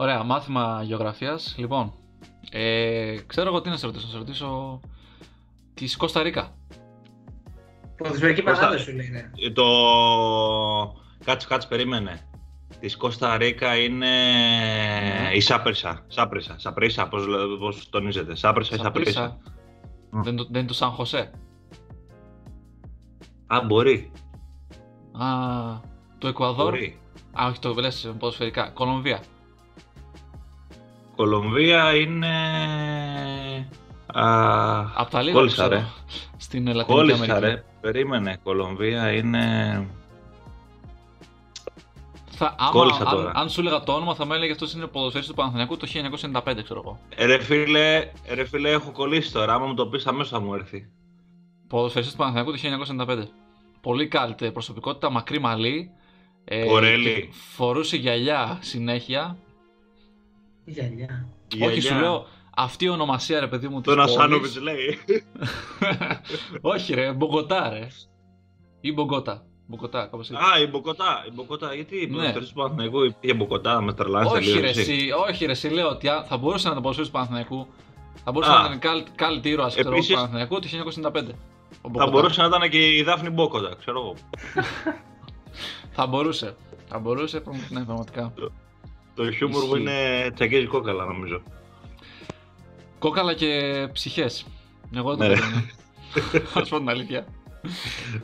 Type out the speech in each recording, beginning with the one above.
Ωραία, μάθημα γεωγραφίας. Λοιπόν, ε, ξέρω εγώ τι να σε ρωτήσω. Να σε ρωτήσω της Κώστα Ρίκα. Ποδοσφαιρική Κώστα- παράδοση σου λέει, ναι. Ε, Το... Κάτσε, κάτσε, περίμενε. Της Κώστα Ρίκα είναι η Σάπρισα. Σάπρισα, Σαπρίσα, πώς, λέ- πώς τονίζεται. Σάπρισα ή Σαπρίσα. Σαπρίσα. Δεν, το- δεν είναι το Σαν Χωσέ. Α, μπορεί. Α, το Εκουαδόρ. μπορεί. Α, όχι, το λες ποδοσφαιρικά. Κολομβία. Κολομβία είναι... Α, Απ' τα λίγα κόλλησα, που ρε. ξέρω. Στην Λατινική Κόλλησα, Αμερική. ρε. Περίμενε. Κολομβία είναι... Θα, άμα, Κόλλησα αν, τώρα. αν σου έλεγα το όνομα, θα με έλεγε αυτός είναι ποδοσφαιριστής του Παναθηναϊκού το 1995, ξέρω εγώ. Ε, Ρε φίλε, ε, ρε φίλε, έχω κολλήσει τώρα. Άμα μου το πεις αμέσως θα μου έρθει. Ποδοσφαιριστής του Παναθηναϊκού το 1995. Πολύ κάλτε προσωπικότητα, μακρύ μαλλί. Ε, Κορέλι. και Φορούσε γυαλιά συνέχεια. Γυαλιά. Όχι, σου λέω, αυτή η ονομασία ρε παιδί μου της Τον πόλης- Ασάνοβιτς λέει. Όχι ρε, Μπογκοτά ρε. Ή Μπογκότα. Μπογκοτά, κάπως έτσι. Α, η Μποκοτά. Η Μποκοτά. Γιατί η Ναι. ποδοσφαιριστής του Παναθηναϊκού πήγε Μποκοτά με τρελάνεις όχι, τελείως, ρε, εσύ. εσύ, όχι ρε, εσύ λέω ότι αν- θα μπορούσε να ήταν ποδοσφαιριστής του Παναθηναϊκού. Θα μπορούσε Α. να ήταν καλ, καλ ήρωας ξέρω, εγώ, του Επίσης- Παναθηναϊκού το 1995. Ο Θα Μπογκοτά. μπορούσε να ήταν και η Δάφνη Μπόκοτα, ξέρω εγώ. Θα μπορούσε. Θα μπορούσε, πραγμα- ναι, πραγματικά. Το χιούμορ μου Ισχύει. είναι τσακίζει κόκαλα νομίζω. Κόκαλα και ψυχές. Εγώ Ναι, δεν ρε. το περίμενα. Θα σου πω την αλήθεια.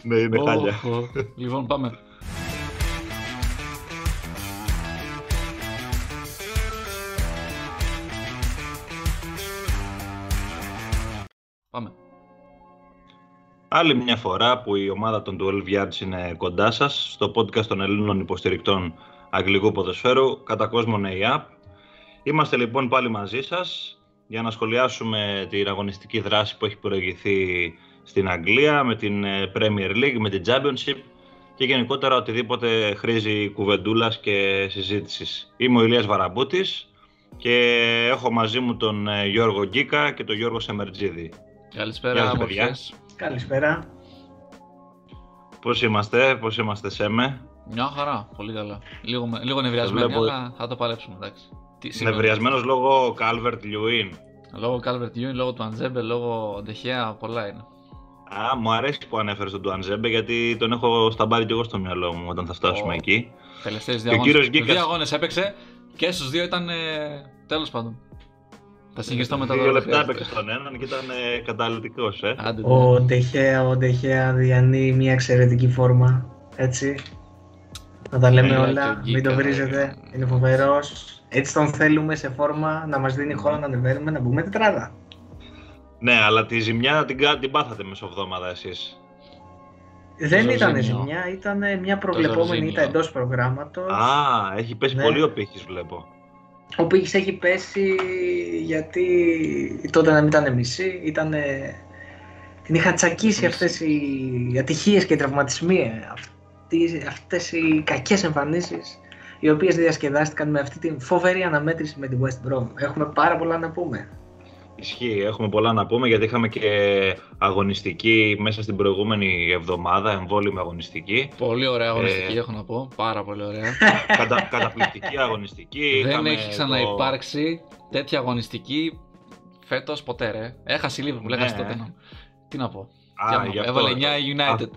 Ναι, είναι χάλια. Οχ, οχ. Λοιπόν, πάμε. Πάμε. Άλλη μια φορά που η ομάδα των 12 Yards είναι κοντά σας στο podcast των Ελλήνων υποστηρικτών αγγλικού ποδοσφαίρου κατά κόσμον A-App. Είμαστε λοιπόν πάλι μαζί σας για να σχολιάσουμε την αγωνιστική δράση που έχει προηγηθεί στην Αγγλία με την ε, Premier League, με την Championship και γενικότερα οτιδήποτε χρήζει κουβεντούλας και συζήτησης. Είμαι ο Ηλίας Βαραμπούτης και έχω μαζί μου τον ε, Γιώργο Γκίκα και τον Γιώργο Σεμερτζίδη. Γεια Καλησπέρα, σας, παιδιά. μορφές. Καλησπέρα. Πώς είμαστε, πώς είμαστε Σέμε; Μια χαρά, πολύ καλά. Λίγο, με- λίγο νευριασμένοι, βλέπω- αλλά θα το παλέψουμε, εντάξει. Τι, σήμερα, Νευριασμένος λόγω Calvert Lewin. Λόγω Calvert Lewin, λόγω του Αντζέμπε, λόγω Ντεχέα, πολλά είναι. Α, μου αρέσει που ανέφερες τον Τουαντζέμπε γιατί τον έχω στα μπάρι και εγώ στο μυαλό μου όταν θα φτάσουμε Ω. εκεί. Τελευταίες Και δύο ο αγώνες. κύριος Γκίκας- Δύο αγώνες έπαιξε και στους δύο ήταν, ε, τέλος πάντων. Θα συγχυστώ μετά Δύο το λεπτά έπαιξε στον έναν και ήταν ε, καταλητικός, ε. Άντε, ναι. Ο Ντεχέα, ο Ντεχέα διανύει μια εξαιρετική φόρμα. Έτσι. Να τα λέμε Έλα και όλα, ο μην το Γκίκα, βρίζετε. ρε. Είναι φοβερός. Έτσι τον θέλουμε σε φόρμα να μας δίνει χώρο να ανεβαίνουμε, να μπούμε τετράδα. Ναι, αλλά τη ζημιά την, κα- την πάθατε μεσοβδόμαδα εσείς. Δεν Ζορζίνιο. ήταν ζημιά, ήταν μια προβλεπόμενη Ζορζίνιο. ήττα εντός προγράμματος. Α, έχει πέσει Ναι. πολύ ο πύχης βλέπω. Ο Πίγης έχει πέσει γιατί τότε να μην ήταν μισή, ήταν... Την είχαν τσακίσει Μισή. αυτές οι ατυχίες και οι τραυματισμοί, ε, αυτοί- αυτές οι κακές εμφανίσεις οι οποίες διασκεδάστηκαν με αυτή την φοβερή αναμέτρηση με την West Brom. Έχουμε πάρα πολλά να πούμε. Ισχύει, έχουμε πολλά να πούμε γιατί είχαμε και αγωνιστική μέσα στην προηγούμενη εβδομάδα, εμβόλυμη αγωνιστική. Πολύ ωραία αγωνιστική Ε, έχω να πω, πάρα πολύ ωραία. Κατα, καταπληκτική αγωνιστική. Δεν Είχαμε έχει το- ξαναυπάρξει τέτοια αγωνιστική φέτος ποτέ ρε. Έχασε η Liverpool, Ναι. έχασε το Tottenham. Τι να πω. Α, Τι να πω. γι' αυτό. Έβαλε 9 η United.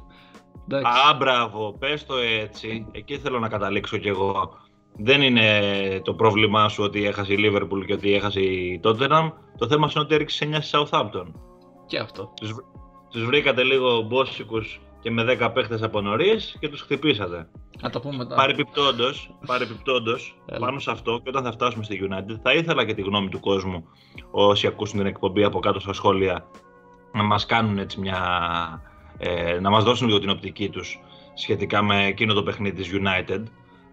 Εντάξει. Α, μπράβο, πες το έτσι. Εκεί θέλω να καταλήξω κι εγώ. Δεν είναι το πρόβλημά σου ότι έχασε η Liverpool και ότι έχασε η Tottenham. Το θέμα είναι ότι έριξες 9 στη Southampton. Και αυτό. Τους, βρ- τους βρήκατε λίγο μπόσικους και με 10 παίχτες από νωρίς και τους χτυπήσατε. Να το πούμε μετά. Παρεπιπτόντως, παρεπιπτόντως Έλα. πάνω σε αυτό και όταν θα φτάσουμε στη United, θα ήθελα και τη γνώμη του κόσμου όσοι ακούσουν την εκπομπή από κάτω στα σχόλια να μας κάνουν έτσι μια... Ε, να μας δώσουν λίγο την οπτική τους σχετικά με εκείνο το παιχνίδι της United,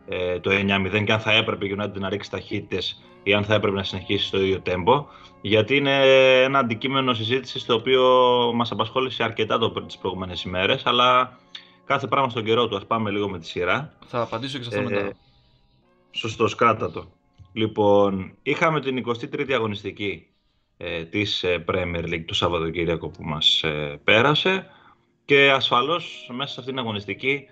ε, το 9-0 και αν θα έπρεπε η United να ρίξει ταχύτητες ή αν θα έπρεπε να συνεχίσει στο ίδιο τέμπο, γιατί είναι ένα αντικείμενο συζήτησης το οποίο μας απασχόλησε αρκετά το, τις προηγούμενες ημέρες, αλλά κάθε πράγμα στον καιρό του. Ας πάμε λίγο με τη σειρά. Θα απαντήσω και σε αυτό Ε, μετά. Σωστός, κράτα το. Λοιπόν, είχαμε την 23η αγωνιστική ε, της ε, Premier League το Σαββατοκύριακο που μας ε, πέρασε και ασφαλώς μέσα σε αυτήν την αγωνιστική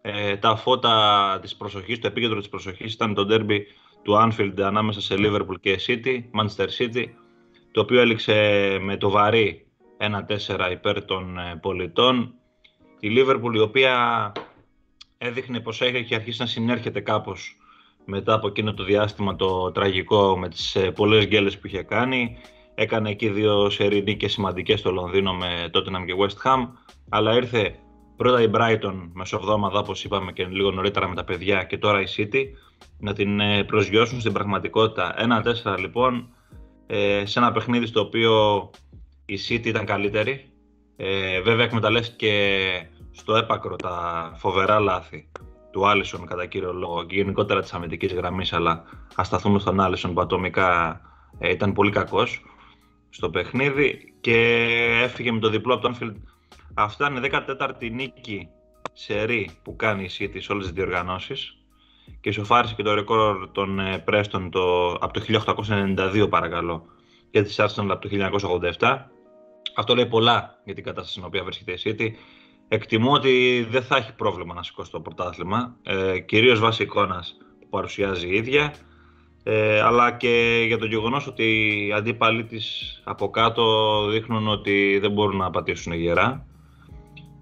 ε, τα φώτα της προσοχής, το επίκεντρο της προσοχής ήταν το ντέρμπι του Anfield ανάμεσα σε Liverpool και City, Manchester City, το οποίο έληξε με το βαρύ 1-4 υπέρ των ε, πολιτών. Η Liverpool η οποία έδειχνε πως έχει αρχίσει να συνέρχεται κάπως μετά από εκείνο το διάστημα το τραγικό με τις ε, πολλές γκέλες που είχε κάνει. Έκανε εκεί δύο σερί και σημαντικές στο Λονδίνο με Tottenham και West Ham, αλλά ήρθε πρώτα η Brighton μεσοβδόμαδα, όπως είπαμε και λίγο νωρίτερα με τα παιδιά και τώρα η City, να την ε, προσγειώσουν στην πραγματικότητα. 1-4 λοιπόν, ε, σε ένα παιχνίδι στο οποίο η City ήταν καλύτερη. Ε, βέβαια εκμεταλλεύτηκε στο έπακρο τα φοβερά λάθη του Άλισον κατά κύριο λόγο και γενικότερα της αμυντικής γραμμής αλλά ας σταθούμε στον Άλισον που ατομικά ε, ήταν πολύ κακός στο παιχνίδι και έφυγε με το διπλό από τον Anfield. Αυτά είναι η 14η νίκη σε ρί που κάνει η City σε όλες τις διοργανώσεις και ισοφάρισε και το ρεκόρ των Πρέστων ε, το, από το 1892 παρακαλώ και της Arsenal από το 1987. Αυτό λέει πολλά για την κατάσταση στην οποία βρίσκεται η City. Εκτιμώ ότι δεν θα έχει πρόβλημα να σηκώσει το πρωτάθλημα, ε, κυρίως βάσει εικόνας που παρουσιάζει η ίδια, ε, αλλά και για το γεγονός ότι οι αντίπαλοι της από κάτω δείχνουν ότι δεν μπορούν να πατήσουν γερά.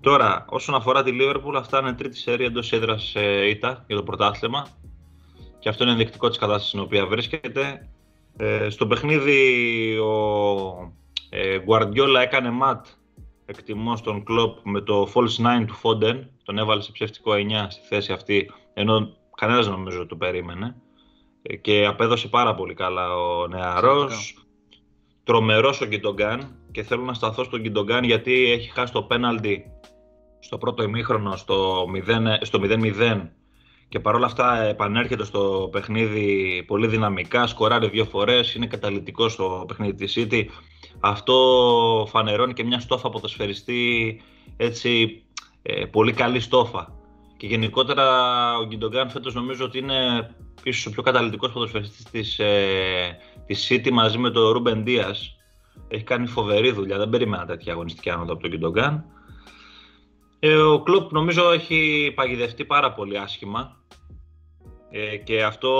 Τώρα, όσον αφορά τη Liverpool, αυτά είναι τρίτη σέρια εντός έδρας ε, ήττα για το πρωτάθλημα. Και αυτό είναι ενδεικτικό της κατάστασης στην οποία βρίσκεται. Ε, στο παιχνίδι ο ε, Guardiola έκανε ματ εκτιμώ στον Κλόπ με το false 9 του Foden. Τον έβαλε σε ψεύτικο 9 στη θέση αυτή, ενώ κανένας νομίζω το περίμενε. Ε, και απέδωσε πάρα πολύ καλά ο νεαρός. Τρομερός ο Γκιντογκάν και θέλω να σταθώ στον Γκιντογκάν γιατί έχει χάσει το πέναλτι στο πρώτο ημίχρονο στο 0-0 και παρόλα αυτά επανέρχεται στο παιχνίδι πολύ δυναμικά, σκοράρει δύο φορές, είναι καταλητικός στο παιχνίδι της City. Αυτό φανερώνει και μια στόφα ποδοσφαιριστή έτσι ε, πολύ καλή στόφα. Και γενικότερα ο Γκιντογκάν φέτος νομίζω ότι είναι ίσως ο πιο καταλητικός ποδοσφαιριστής της, ε, της City μαζί με τον Ρούμπεν Δίας. Έχει κάνει φοβερή δουλειά, δεν περιμένα τέτοια αγωνιστική άνοδο από τον Γκιντογκάν. Ε, ο Κλοπ νομίζω έχει παγιδευτεί πάρα πολύ άσχημα ε, και αυτό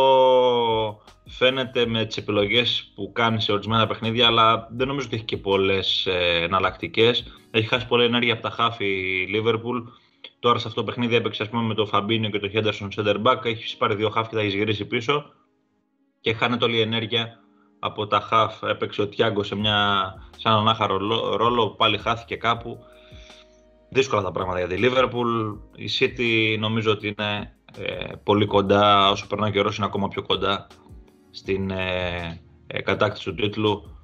φαίνεται με τις επιλογές που κάνει σε ορισμένα παιχνίδια αλλά δεν νομίζω ότι έχει και πολλές ε, εναλλακτικές. Έχει χάσει πολλή ενέργεια από τα χάφη η Liverpool. Τώρα σε αυτό το παιχνίδι έπαιξε ας πούμε, με το Φαμπίνιο και το Henderson center back. Έχει πάρει δύο χάφ και τα έχει γυρίσει πίσω και χάνεται όλη η ενέργεια από τα χάφ. Έπαιξε ο Τιάγκο σε, μια, σε έναν άχαρο ρόλο, πάλι χάθηκε κάπου δύσκολα τα πράγματα για τη Liverpool. Η City νομίζω ότι είναι ε, πολύ κοντά, όσο περνάει ο καιρός είναι ακόμα πιο κοντά στην ε, ε, κατάκτηση του τίτλου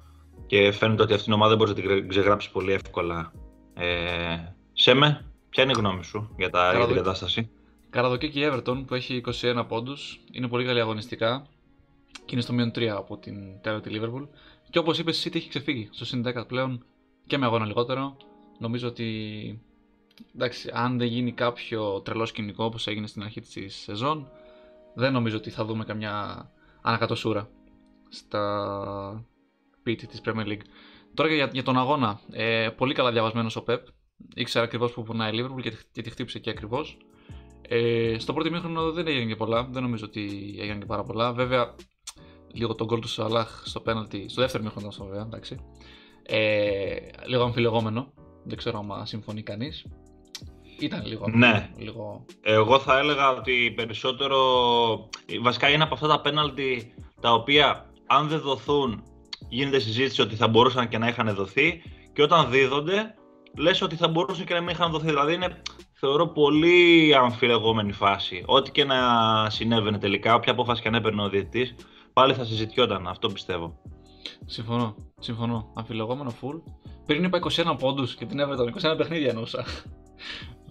και φαίνεται ότι αυτήν την ομάδα δεν μπορεί να την ξεγράψει πολύ εύκολα. Ε, Σέμε, ποια είναι η γνώμη σου για, τα, για την κατάσταση; Καραδοκή και η Everton που έχει 21 πόντους, είναι πολύ καλή αγωνιστικά και είναι στο μείον 3 από την τη Liverpool. Και όπως είπες, η City έχει ξεφύγει στο συν 10 πλέον και με αγώνα λιγότερο. Νομίζω ότι εντάξει, αν δεν γίνει κάποιο τρελό σκηνικό όπως έγινε στην αρχή της σεζόν, δεν νομίζω ότι θα δούμε καμιά ανακατοσούρα στα πίτη της Premier League. Τώρα για, για τον αγώνα, ε, πολύ καλά διαβασμένος ο Pep, ήξερα ακριβώς που πονάει η Liverpool και, και τη χτύπησε και ακριβώς. Ε, στο πρώτο μήχρονο δεν έγινε και πολλά, δεν νομίζω ότι έγιναν και πάρα πολλά. Βέβαια, λίγο τον γκολ του Σαλάχ στο πέναλτι, στο δεύτερο μήχρονο ήταν βέβαια, εντάξει. Ε, λίγο αμφιλεγόμενο, δεν ξέρω αν συμφωνεί κανείς. Ήταν λίγο. Ναι. Λίγο... Εγώ θα έλεγα ότι περισσότερο. Βασικά είναι από αυτά τα πέναλτι τα οποία αν δεν δοθούν γίνεται συζήτηση ότι θα μπορούσαν και να είχαν δοθεί και όταν δίδονται λες ότι θα μπορούσαν και να μην είχαν δοθεί. Δηλαδή είναι θεωρώ πολύ αμφιλεγόμενη φάση. Ό,τι και να συνέβαινε τελικά, όποια απόφαση και αν έπαιρνε ο διαιτητής, πάλι θα συζητιόταν. Αυτό πιστεύω. Συμφωνώ. Συμφωνώ. Αμφιλεγόμενο full. Πριν είπα 21 πόντους και την έβρεπε 21 παιχνίδια εννοούσα.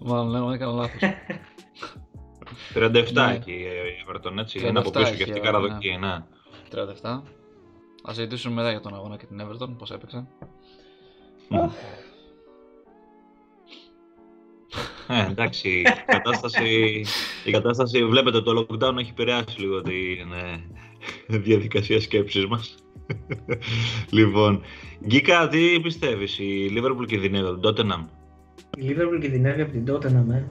Μάλλον ναι, έκανα λάθος. 37 ναι. εκεί η Everton, έτσι. Είναι από πίσω και αυτή η καραδοκή, ναι. 37. Ας ζητήσουμε μετά για τον αγώνα και την Everton, πώς έπαιξαν. Ε, εντάξει, η κατάσταση, η κατάσταση, βλέπετε το lockdown έχει επηρεάσει λίγο την ε, διαδικασία σκέψης μας. λοιπόν, Γκίκα, τι πιστεύεις, η Liverpool κινδυνεύει τον Tottenham; Η Liverpool κινδυνεύει από την τότε να με.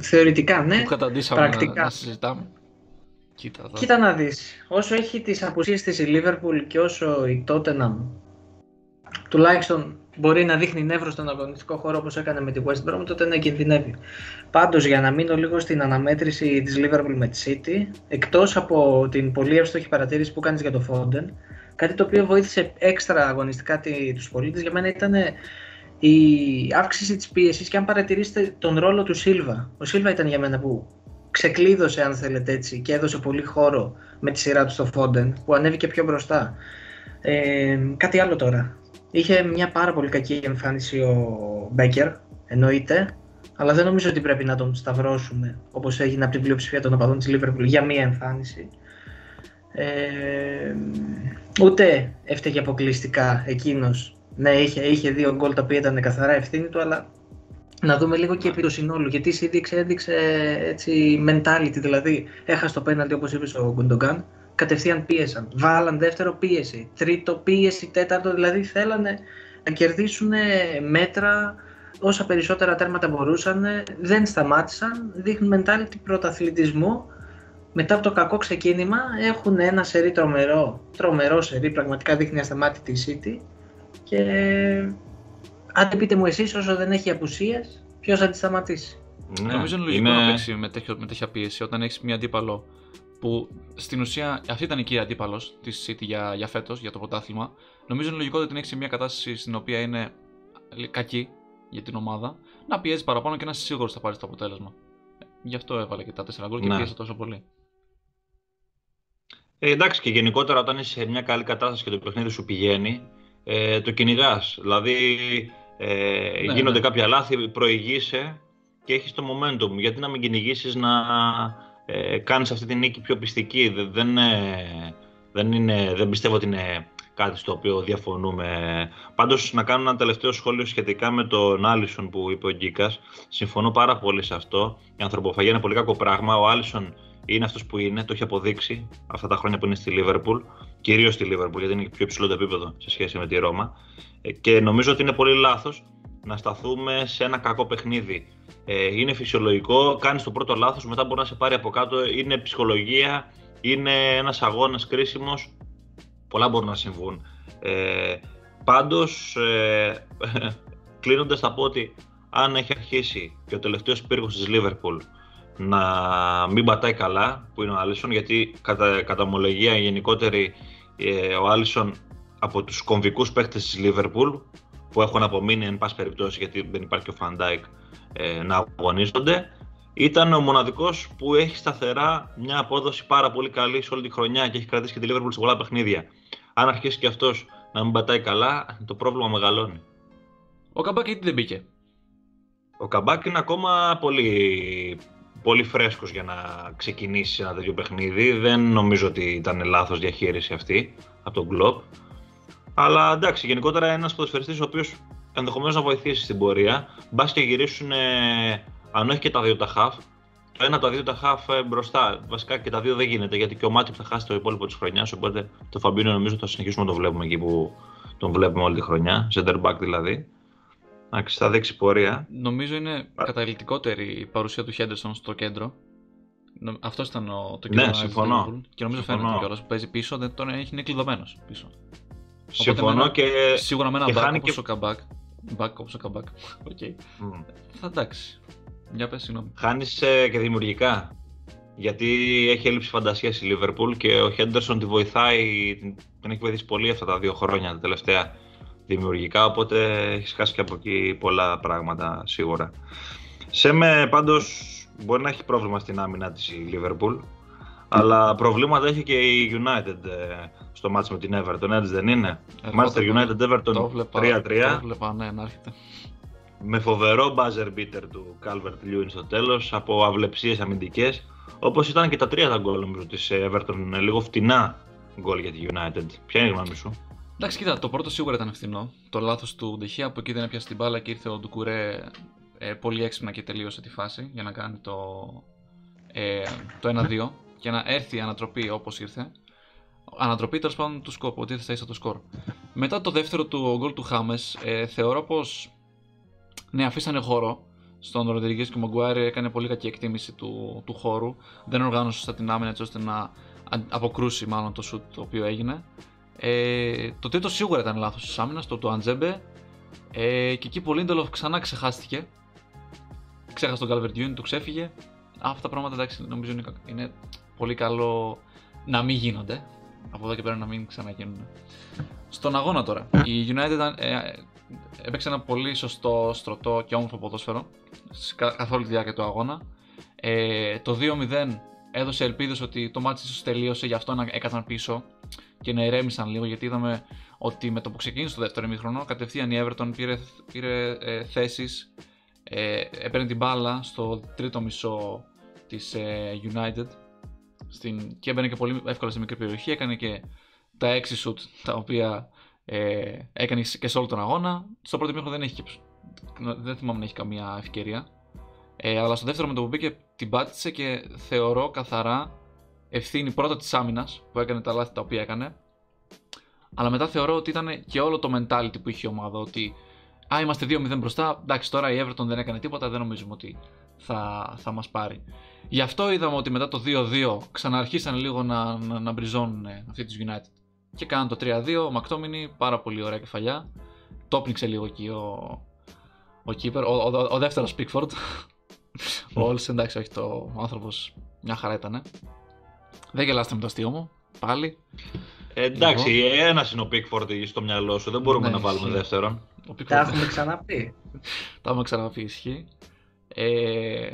θεωρητικά, ναι. Που καταντήσαμε Πρακτικά. να, να συζητάμε. Κοίτα, εδώ. Κοίτα να δεις, όσο έχει τις απουσίες της η Liverpool και όσο η Tottenham τουλάχιστον μπορεί να δείχνει νεύρο στον αγωνιστικό χώρο όπως έκανε με τη West Brom, τότε να κινδυνεύει. Πάντως για να μείνω λίγο στην αναμέτρηση της Liverpool με τη City, εκτός από την πολύ εύστοχη παρατήρηση που κάνεις για το Foden, κάτι το οποίο βοήθησε έξτρα αγωνιστικά τη- τους πολίτες, για μένα ήταν η αύξηση της πίεσης και αν παρατηρήσετε τον ρόλο του Σίλβα. Ο Σίλβα ήταν για μένα που ξεκλείδωσε αν θέλετε έτσι και έδωσε πολύ χώρο με τη σειρά του στο Foden που ανέβηκε πιο μπροστά. Ε, κάτι άλλο τώρα. Είχε μια πάρα πολύ κακή εμφάνιση ο Μπέκερ, εννοείται, αλλά δεν νομίζω ότι πρέπει να τον σταυρώσουμε όπως έγινε από την πλειοψηφία των οπαδών της Liverpool για μία εμφάνιση. Ε, ούτε έφταιγε αποκλειστικά εκείνος. Ναι, είχε, είχε δύο γκολ τα οποία ήταν καθαρά ευθύνη του, αλλά να δούμε λίγο και επί του συνόλου. Γιατί η City έδειξε έτσι mentality, δηλαδή έχασε το πέναλτι όπως είπες ο Γκουντογκάν, κατευθείαν πίεσαν. Βάλαν δεύτερο πίεση, τρίτο πίεση, τέταρτο, δηλαδή θέλανε να κερδίσουν μέτρα. Όσα περισσότερα τέρματα μπορούσαν, δεν σταμάτησαν, δείχνουν mentality πρωταθλητισμού. Μετά από το κακό ξεκίνημα έχουν ένα σερί τρομερό, τρομερό σερί, πραγματικά δείχνει ασταμάτητη η City και αν πείτε μου εσείς όσο δεν έχει απουσίες, ποιος θα τη σταματήσει; Ναι, Νομίζω είναι λογικό να παίξει με, τέτοιο, με τέτοια πίεση όταν έχεις μια αντίπαλο που στην ουσία αυτή ήταν η κύρια αντίπαλος της City για, για φέτος, για το πρωτάθλημα. Νομίζω είναι λογικό ότι την έχεις σε μια κατάσταση στην οποία είναι κακή για την ομάδα να πιέζει παραπάνω και να είσαι σίγουρος θα πάρεις το αποτέλεσμα. Γι' αυτό έβαλε και τα 4 γκολ και Ναι. πίεσε τόσο πολύ. Ε, εντάξει και γενικότερα όταν είσαι σε μια καλή κατάσταση και το παιχνίδι σου πηγαίνει, ε, το κυνηγάς. Δηλαδή ε, Ναι, γίνονται ναι. κάποια λάθη, προηγείσαι και έχεις το momentum. Γιατί να μην κυνηγήσεις να ε, κάνεις αυτή την νίκη πιο πιστική. Δεν, δεν, ε, δεν, είναι, δεν πιστεύω ότι είναι κάτι στο οποίο διαφωνούμε. Πάντως να κάνω ένα τελευταίο σχόλιο σχετικά με τον Άλισον που είπε ο Γκίκας. Συμφωνώ πάρα πολύ σε αυτό. Η ανθρωποφαγία είναι πολύ κακό πράγμα. Ο Άλισον είναι αυτός που είναι, το έχει αποδείξει αυτά τα χρόνια που είναι στη Λίβερπουλ, κυρίως στη Λίβερπουλ γιατί είναι πιο υψηλό το επίπεδο σε σχέση με τη Ρώμα. Ε, Και νομίζω ότι είναι πολύ λάθος να σταθούμε σε ένα κακό παιχνίδι. Ε, είναι φυσιολογικό, κάνεις το πρώτο λάθος, μετά μπορεί να σε πάρει από κάτω, είναι ψυχολογία, είναι ένας αγώνας κρίσιμος, πολλά μπορούν να συμβούν. Ε, πάντως, ε, κλείνοντας θα πω ότι αν έχει αρχίσει και ο τελευταίος πύργος της Λίβερπουλ να μην πατάει καλά, που είναι ο Άλισον, γιατί κατά, κατά ομολογία γενικότερη ε, ο Άλισον από τους κομβικούς παίκτες της Λίβερπουλ που έχουν απομείνει εν πάση περιπτώσει γιατί δεν υπάρχει και ο Φαν Ντάικ ε, να αγωνίζονται ήταν ο μοναδικός που έχει σταθερά μια απόδοση πάρα πολύ καλή σε όλη τη χρονιά και έχει κρατήσει και τη Liverpool σε πολλά παιχνίδια. Αν αρχίσει και αυτός να μην πατάει καλά, το πρόβλημα μεγαλώνει. Ο Καμπάκ γιατί δεν μπήκε; Ο Καμπάκ είναι ακόμα πολύ, πολύ φρέσκος για να ξεκινήσει ένα τέτοιο παιχνίδι. Δεν νομίζω ότι ήταν λάθος διαχείριση αυτή από τον Κλοπ. Αλλά εντάξει, γενικότερα ένας ποδοσφαιριστής ο οποίος ενδεχομένως να βοηθήσει στην πορεία. Μπας και γυρίσουν, ε, αν όχι και τα δύο τα χαφ, το ένα από τα δύο τα χαφ ε, μπροστά. Βασικά και τα δύο δεν γίνεται γιατί και ο Μάτιπ θα χάσει το υπόλοιπο της χρονιάς. Οπότε το Φαμπίνο νομίζω θα συνεχίσουμε να το βλέπουμε εκεί που τον βλέπουμε όλη τη χρονιά. Center back δηλαδή. Εντάξει, θα δείξει πορεία. Νομίζω είναι καταλυτικότερη η παρουσία του Χέντερσον στο κέντρο. Νο- Αυτός ήταν ο, το Ναι, κέντρο της συμφωνώ. Liverpool. Και νομίζω Συμφωνώ. φαίνεται κιόλας που παίζει πίσω, δεν τον έχει είναι κλειδωμένος πίσω. Συμφωνώ με ένα- και. Σίγουρα με ένα και back χάνει όπως και- ο Καμπάκ. Back όπως ο Καμπάκ. Οκ. Μμ. Θα εντάξει. Μια πες, συγγνώμη. Χάνεις ε, και δημιουργικά. Γιατί έχει έλλειψη φαντασίας η Λίβερπουλ και ο Χέντερσον τη βοηθάει, την, την έχει βοηθήσει πολύ αυτά τα δύο χρόνια τα τελευταία δημιουργικά. Οπότε έχεις χάσει και από εκεί πολλά πράγματα σίγουρα. Σε με πάντως μπορεί να έχει πρόβλημα στην άμυνα της η Λίβερπουλ. Αλλά προβλήματα έχει και η United ε, στο μάτς με την Everton, έτσι δεν είναι; Εγώ Manchester το- United Το Everton βλέπα, 3-3. το βλέπα, ναι, να έρχεται. με φοβερό buzzer beater του Calvert Lewin στο τέλος, από αυλεψίες αμυντικές, όπως ήταν και τα τρία τα γκολ νομίζω της Everton, ε, λίγο φτηνά γκολ για τη United. Ποια είναι η γνώμη σου; Εντάξει, κοίτα, το πρώτο σίγουρα ήταν ευθυνό. Το λάθος του Ντεχεία που εκεί δεν έπιασε την μπάλα και ήρθε ο Ντουκουρέ ε, πολύ έξυπνα και τελείωσε τη φάση για να κάνει το, ε, το 1-2 και να έρθει η ανατροπή όπως ήρθε. Ανατροπή τέλος πάντων του σκορ, ότι ήρθε στα το σκορ. Μετά το δεύτερο του γκολ του Χάμες, ε, θεωρώ πως ναι, αφήσανε χώρο. στον Ροντρίγκε και ο Μαγκουάρη έκανε πολύ κακή εκτίμηση του, του χώρου. Δεν οργάνωσε σωστά την άμυνα έτσι ώστε να αποκρούσει μάλλον το σουτ το οποίο έγινε. Ε, το τρίτο σίγουρα ήταν λάθος της άμυνας, το του Αντζέμπε. Ε, και εκεί ο Λίντελοφ ξανά ξεχάστηκε. Ξέχασε τον Καλβερτιούν, του ξέφυγε. Αυτά τα πράγματα εντάξει νομίζω είναι, είναι πολύ καλό να μην γίνονται. Από εδώ και πέρα να μην ξαναγίνουν. Στον αγώνα τώρα. Η United ε, έπαιξε ένα πολύ σωστό, στρωτό και όμορφο ποδόσφαιρο καθ' όλη τη διάρκεια του αγώνα. Ε, το 2-0 έδωσε ελπίδες ότι το μάτι ίσως τελείωσε, γι' αυτό να έκαναν πίσω και να ηρέμησαν λίγο γιατί είδαμε ότι με το που ξεκίνησε το δεύτερο ημίχρονο κατευθείαν η Everton πήρε, πήρε ε, θέσεις, ε, έπαιρνε την μπάλα στο τρίτο μισό της ε, United στην, και έμπαινε και πολύ εύκολα στη μικρή περιοχή, έκανε και τα έξι σουτ τα οποία ε, έκανε και σε όλο τον αγώνα. Στο πρώτο μήχρονο δεν έχει δεν θυμάμαι να έχει καμία ευκαιρία. Ε, αλλά στο δεύτερο με το που μπήκε την πάτησε και θεωρώ καθαρά ευθύνη πρώτα της άμυνας που έκανε τα λάθη τα οποία έκανε. Αλλά μετά θεωρώ ότι ήταν και όλο το mentality που είχε η ομάδα. Ότι Α, είμαστε 2-0 μπροστά. Εντάξει, τώρα η Everton δεν έκανε τίποτα. Δεν νομίζουμε ότι θα, θα μας πάρει. Γι' αυτό είδαμε ότι μετά το 2-2 ξαναρχίσαν λίγο να, να, να μπριζώνουν αυτή της United. Και κάναν το 3-2. Ο Μακτόμινι, πάρα πολύ ωραία κεφαλιά. Το πνίξε λίγο εκεί ο, ο keeper, ο, ο, ο δεύτερος Pickford. ο Όλς, εντάξει, όχι, το άνθρωπος μια χαρά ήταν. Δεν γελάστε με το αστείο μου, πάλι. Ε, εντάξει, λοιπόν. ένας είναι ο Pickford στο μυαλό σου, δεν μπορούμε ναι, να βάλουμε ισχύει. δεύτερον. Τα έχουμε ξαναπεί. Τα έχουμε ξαναπεί, ισχύει. Ε,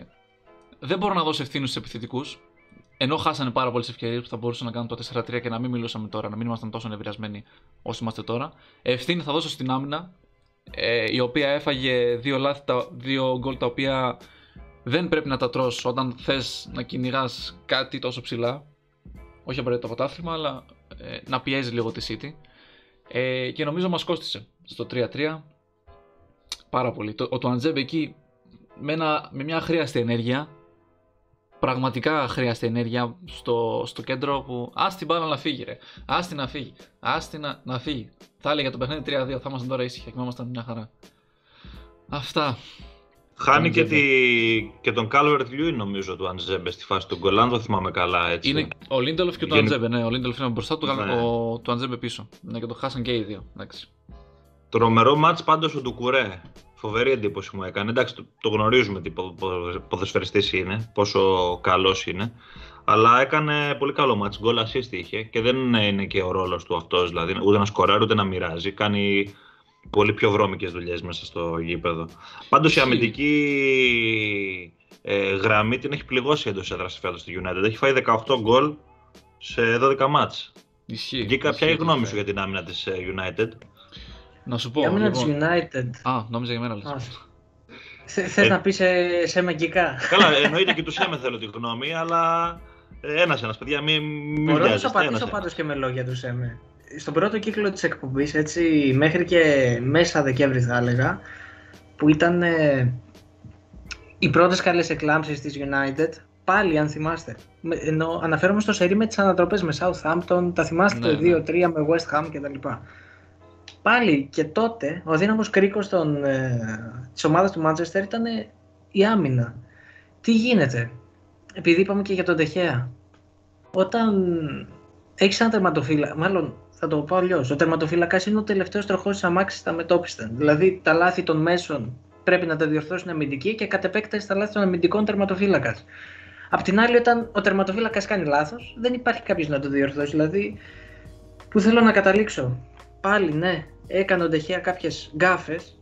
δεν μπορώ να δώσω ευθύνου στους επιθετικούς. Ενώ χάσανε πάρα πολλές ευκαιρίες που θα μπορούσαν να κάνουν το 4-3 και να μην μιλούσαμε τώρα, να μην ήμασταν τόσο νευριασμένοι όσο είμαστε τώρα. Ευθύνη θα δώσω στην άμυνα, ε, η οποία έφαγε δύο, λάθη, δύο γκολ τα οποία δεν πρέπει να τα τρως όταν θες να κυνηγάς κάτι τόσο ψηλά. Όχι απαραίτητα το πρωτάθλημα, αλλά ε, να πιέζει λίγο τη City. Ε, και νομίζω μας κόστησε στο 3-3 πάρα πολύ. Το, ο Τουανζέμπε εκεί με, με μια αχρείαστη ενέργεια πραγματικά χρειάζεται ενέργεια στο, στο κέντρο που ασ' την μπάλα να φύγει, ρε. Ασ' την να φύγει. Ασ' την να, να φύγει. Θα έλεγα το παιχνίδι 3-2. Θα ήμασταν τώρα ήσυχα και ήμασταν μια χαρά. Αυτά. Χάνει και, τη... και τον Κάλβερτ Λιούιν νομίζω Τουανζέμπε στη φάση του γκολ, αν το θυμάμαι καλά έτσι. Είναι ο Λίντελοφ και Τουανζέμπε, ναι. Ο Λίντελοφ είναι μπροστά του, ναι. ο... Τουανζέμπε πίσω. Ναι, και το χάσαν και οι δύο. Εντάξει. Τρομερό ματς πάντως ο Ντουκουρέ. Φοβερή εντύπωση μου έκανε. Εντάξει, το, το γνωρίζουμε τι ποδοσφαιριστής είναι, πόσο καλός είναι. Αλλά έκανε πολύ καλό ματς, γκολ assist είχε και δεν είναι και ο ρόλος του αυτός, δηλαδή ούτε να σκοράρει ούτε να μοιράζει. Κάνει πολύ πιο βρώμικες δουλειές μέσα στο γήπεδο. Πάντως η αμυντική ε, γραμμή την έχει πληγώσει εντός έδρας φέτος στη United. Έχει φάει 18 γκολ σε 12 μάτς. Ισχύει. Και ποια είναι η γνώμη σου για την άμυνα της ε, United; Να σου πω. Για μένα λοιπόν... United. Α, νόμιζα για μένα λες. Θες ε... να πεις σε, σε μαγικά. Καλά, εννοείται και τους Σέμε θέλω τη γνώμη, αλλά ένα-ένα, παιδιά, μην μη Μπορώ να σου απαντήσω πάντως και με λόγια τους Σέμε. Στον πρώτο κύκλο της εκπομπής, έτσι, μέχρι και μέσα Δεκέμβρης θα έλεγα, που ήταν ε, οι πρώτες καλές εκλάμψεις της United, πάλι αν θυμάστε. Ενώ αναφέρομαι στο σερί με τις ανατροπές με Southampton, τα θυμάστε ναι, το 2-3 ναι. με West Ham κτλ πάλι και τότε ο δύναμος κρίκος των, ε, της ομάδας του Manchester ήταν η άμυνα. Τι γίνεται, επειδή είπαμε και για τον Τεχέα. Όταν έχεις ένα τερματοφύλακα, μάλλον θα το πω αλλιώς. Ο τερματοφύλακας είναι ο τελευταίος τροχός της αμάξης στα μετόπιστα. Δηλαδή τα λάθη των μέσων πρέπει να τα διορθώσουν αμυντικοί και κατ' επέκταση τα λάθη των αμυντικών τερματοφύλακας. Απ' την άλλη, όταν ο τερματοφύλακας κάνει λάθος, δεν υπάρχει κάποιος να το διορθώσει. Δηλαδή, που θέλω να καταλήξω; Πάλι ναι, έκανε ο Ντεχέα κάποιες γκάφες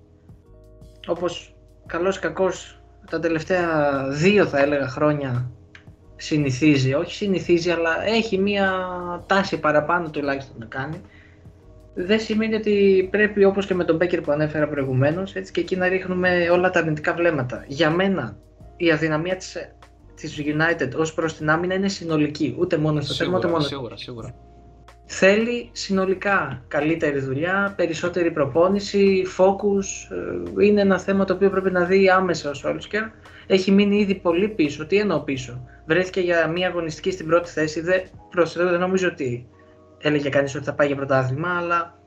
όπως καλός κακός τα τελευταία δύο θα έλεγα χρόνια συνηθίζει, όχι συνηθίζει αλλά έχει μία τάση παραπάνω τουλάχιστον να κάνει δεν σημαίνει ότι πρέπει όπως και με τον Μπέκερ που ανέφερα προηγουμένως έτσι και εκεί να ρίχνουμε όλα τα αρνητικά βλέμματα. Για μένα η αδυναμία της, της United ως προς την άμυνα είναι συνολική, ούτε μόνο στο θέμα, ούτε μόνο σίγουρα, σίγουρα. Θέλει συνολικά καλύτερη δουλειά, περισσότερη προπόνηση, focus. Ε, είναι ένα θέμα το οποίο πρέπει να δει άμεσα ο Σόλσκερ. Έχει μείνει ήδη πολύ πίσω. Τι εννοώ πίσω; Βρέθηκε για μια αγωνιστική στην πρώτη θέση. Δεν, δεν νομίζω ότι έλεγε κανείς ότι θα πάει για πρωτάθλημα, αλλά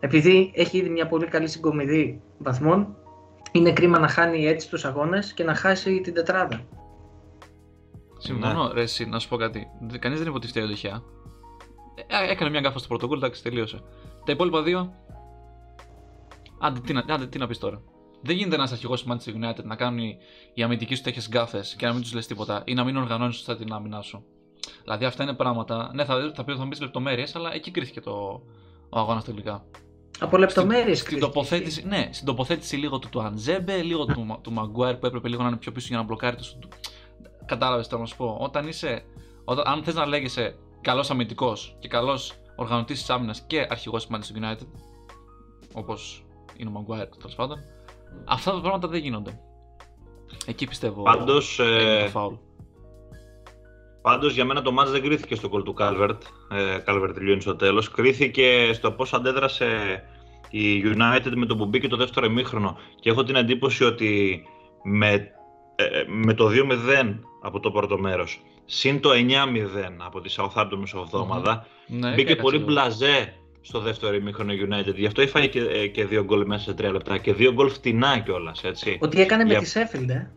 επειδή έχει ήδη μια πολύ καλή συγκομιδή βαθμών, είναι κρίμα να χάνει έτσι τους αγώνες και να χάσει την τετράδα. Συμφωνώ, ναι. ρε, εσύ, να σου πω κάτι. Κανείς δεν υποτίθεται για το Χιά. Ε, έκανε μια γκάφα στο πρωτοκόλλο, εντάξει, τελείωσε. Τα υπόλοιπα δύο. Άντε, τι να, άντε, τι να πεις τώρα. Δεν γίνεται ένας αρχηγός της Manchester United να κάνει οι αμυντικοί σου τέτοιες γκάφες και να μην τους λες τίποτα ή να μην οργανώνεις σωστά την άμυνά σου. Δηλαδή αυτά είναι πράγματα. Ναι, θα, θα, θα, πει λεπτομέρειες, αλλά εκεί κρίθηκε το, ο αγώνας τελικά. Από λεπτομέρειες στην, τοποθέτηση, ναι, στην τοποθέτηση λίγο του, του Αντζέμπε, λίγο του, του Μαγκουάρ που έπρεπε λίγο να είναι πιο πίσω για να μπλοκάρει το. Κατάλαβες τι να σου πω. Όταν είσαι. Όταν, αν θες να λέγεσαι καλός αμυντικός και καλός οργανωτής της άμυνας και αρχηγός της Manchester United, όπως είναι ο Μαγκουάρ τέλος πάντων, αυτά τα πράγματα δεν γίνονται. Εκεί πιστεύω. Πάντως. Ε, Πάντως για μένα το μάτς δεν κρίθηκε στο κολ του Κάλβερτ. Ε, Κάλβερτ τελειώνει στο τέλος. Κρίθηκε στο πώς αντέδρασε η United με το που μπήκε το δεύτερο ημίχρονο. Και έχω την εντύπωση ότι με, ε, με το 2-0 από το πρώτο μέρος, συν το 9-0 από τη Southampton μεσοβδόμαδα, mm-hmm. ναι, μπήκε πολύ μπλαζέ στο δεύτερο ημίχρονο United. Γι' αυτό έφαγε και, ε, και δύο γκολ μέσα σε τρία λεπτά και δύο γκολ φτηνά κιόλας. Ότι έκανε Για... με τη Sheffield, ε.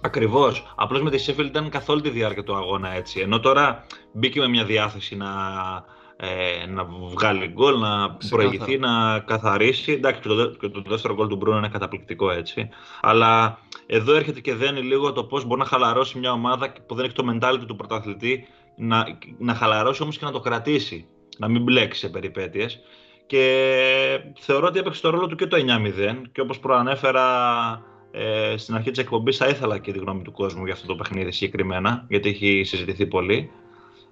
Ακριβώς. Απλώς με τη Sheffield ήταν καθ' όλη τη διάρκεια του αγώνα έτσι. Ενώ τώρα μπήκε με μια διάθεση να, ε, να βγάλει γκολ, να προηγηθεί, να καθαρίσει. Εντάξει, και το, το δεύτερο γκολ του Μπρούνο είναι καταπληκτικό έτσι. Αλλά εδώ έρχεται και δένει λίγο το πώς μπορεί να χαλαρώσει μια ομάδα που δεν έχει το mentality του πρωταθλητή, να, να χαλαρώσει όμως και να το κρατήσει. Να μην μπλέξει σε περιπέτειες. Και θεωρώ ότι έπαιξε το ρόλο του και το 9-0 και όπως προανέφερα ε, στην αρχή της εκπομπής θα ήθελα και τη γνώμη του κόσμου για αυτό το παιχνίδι συγκεκριμένα, γιατί έχει συζητηθεί πολύ.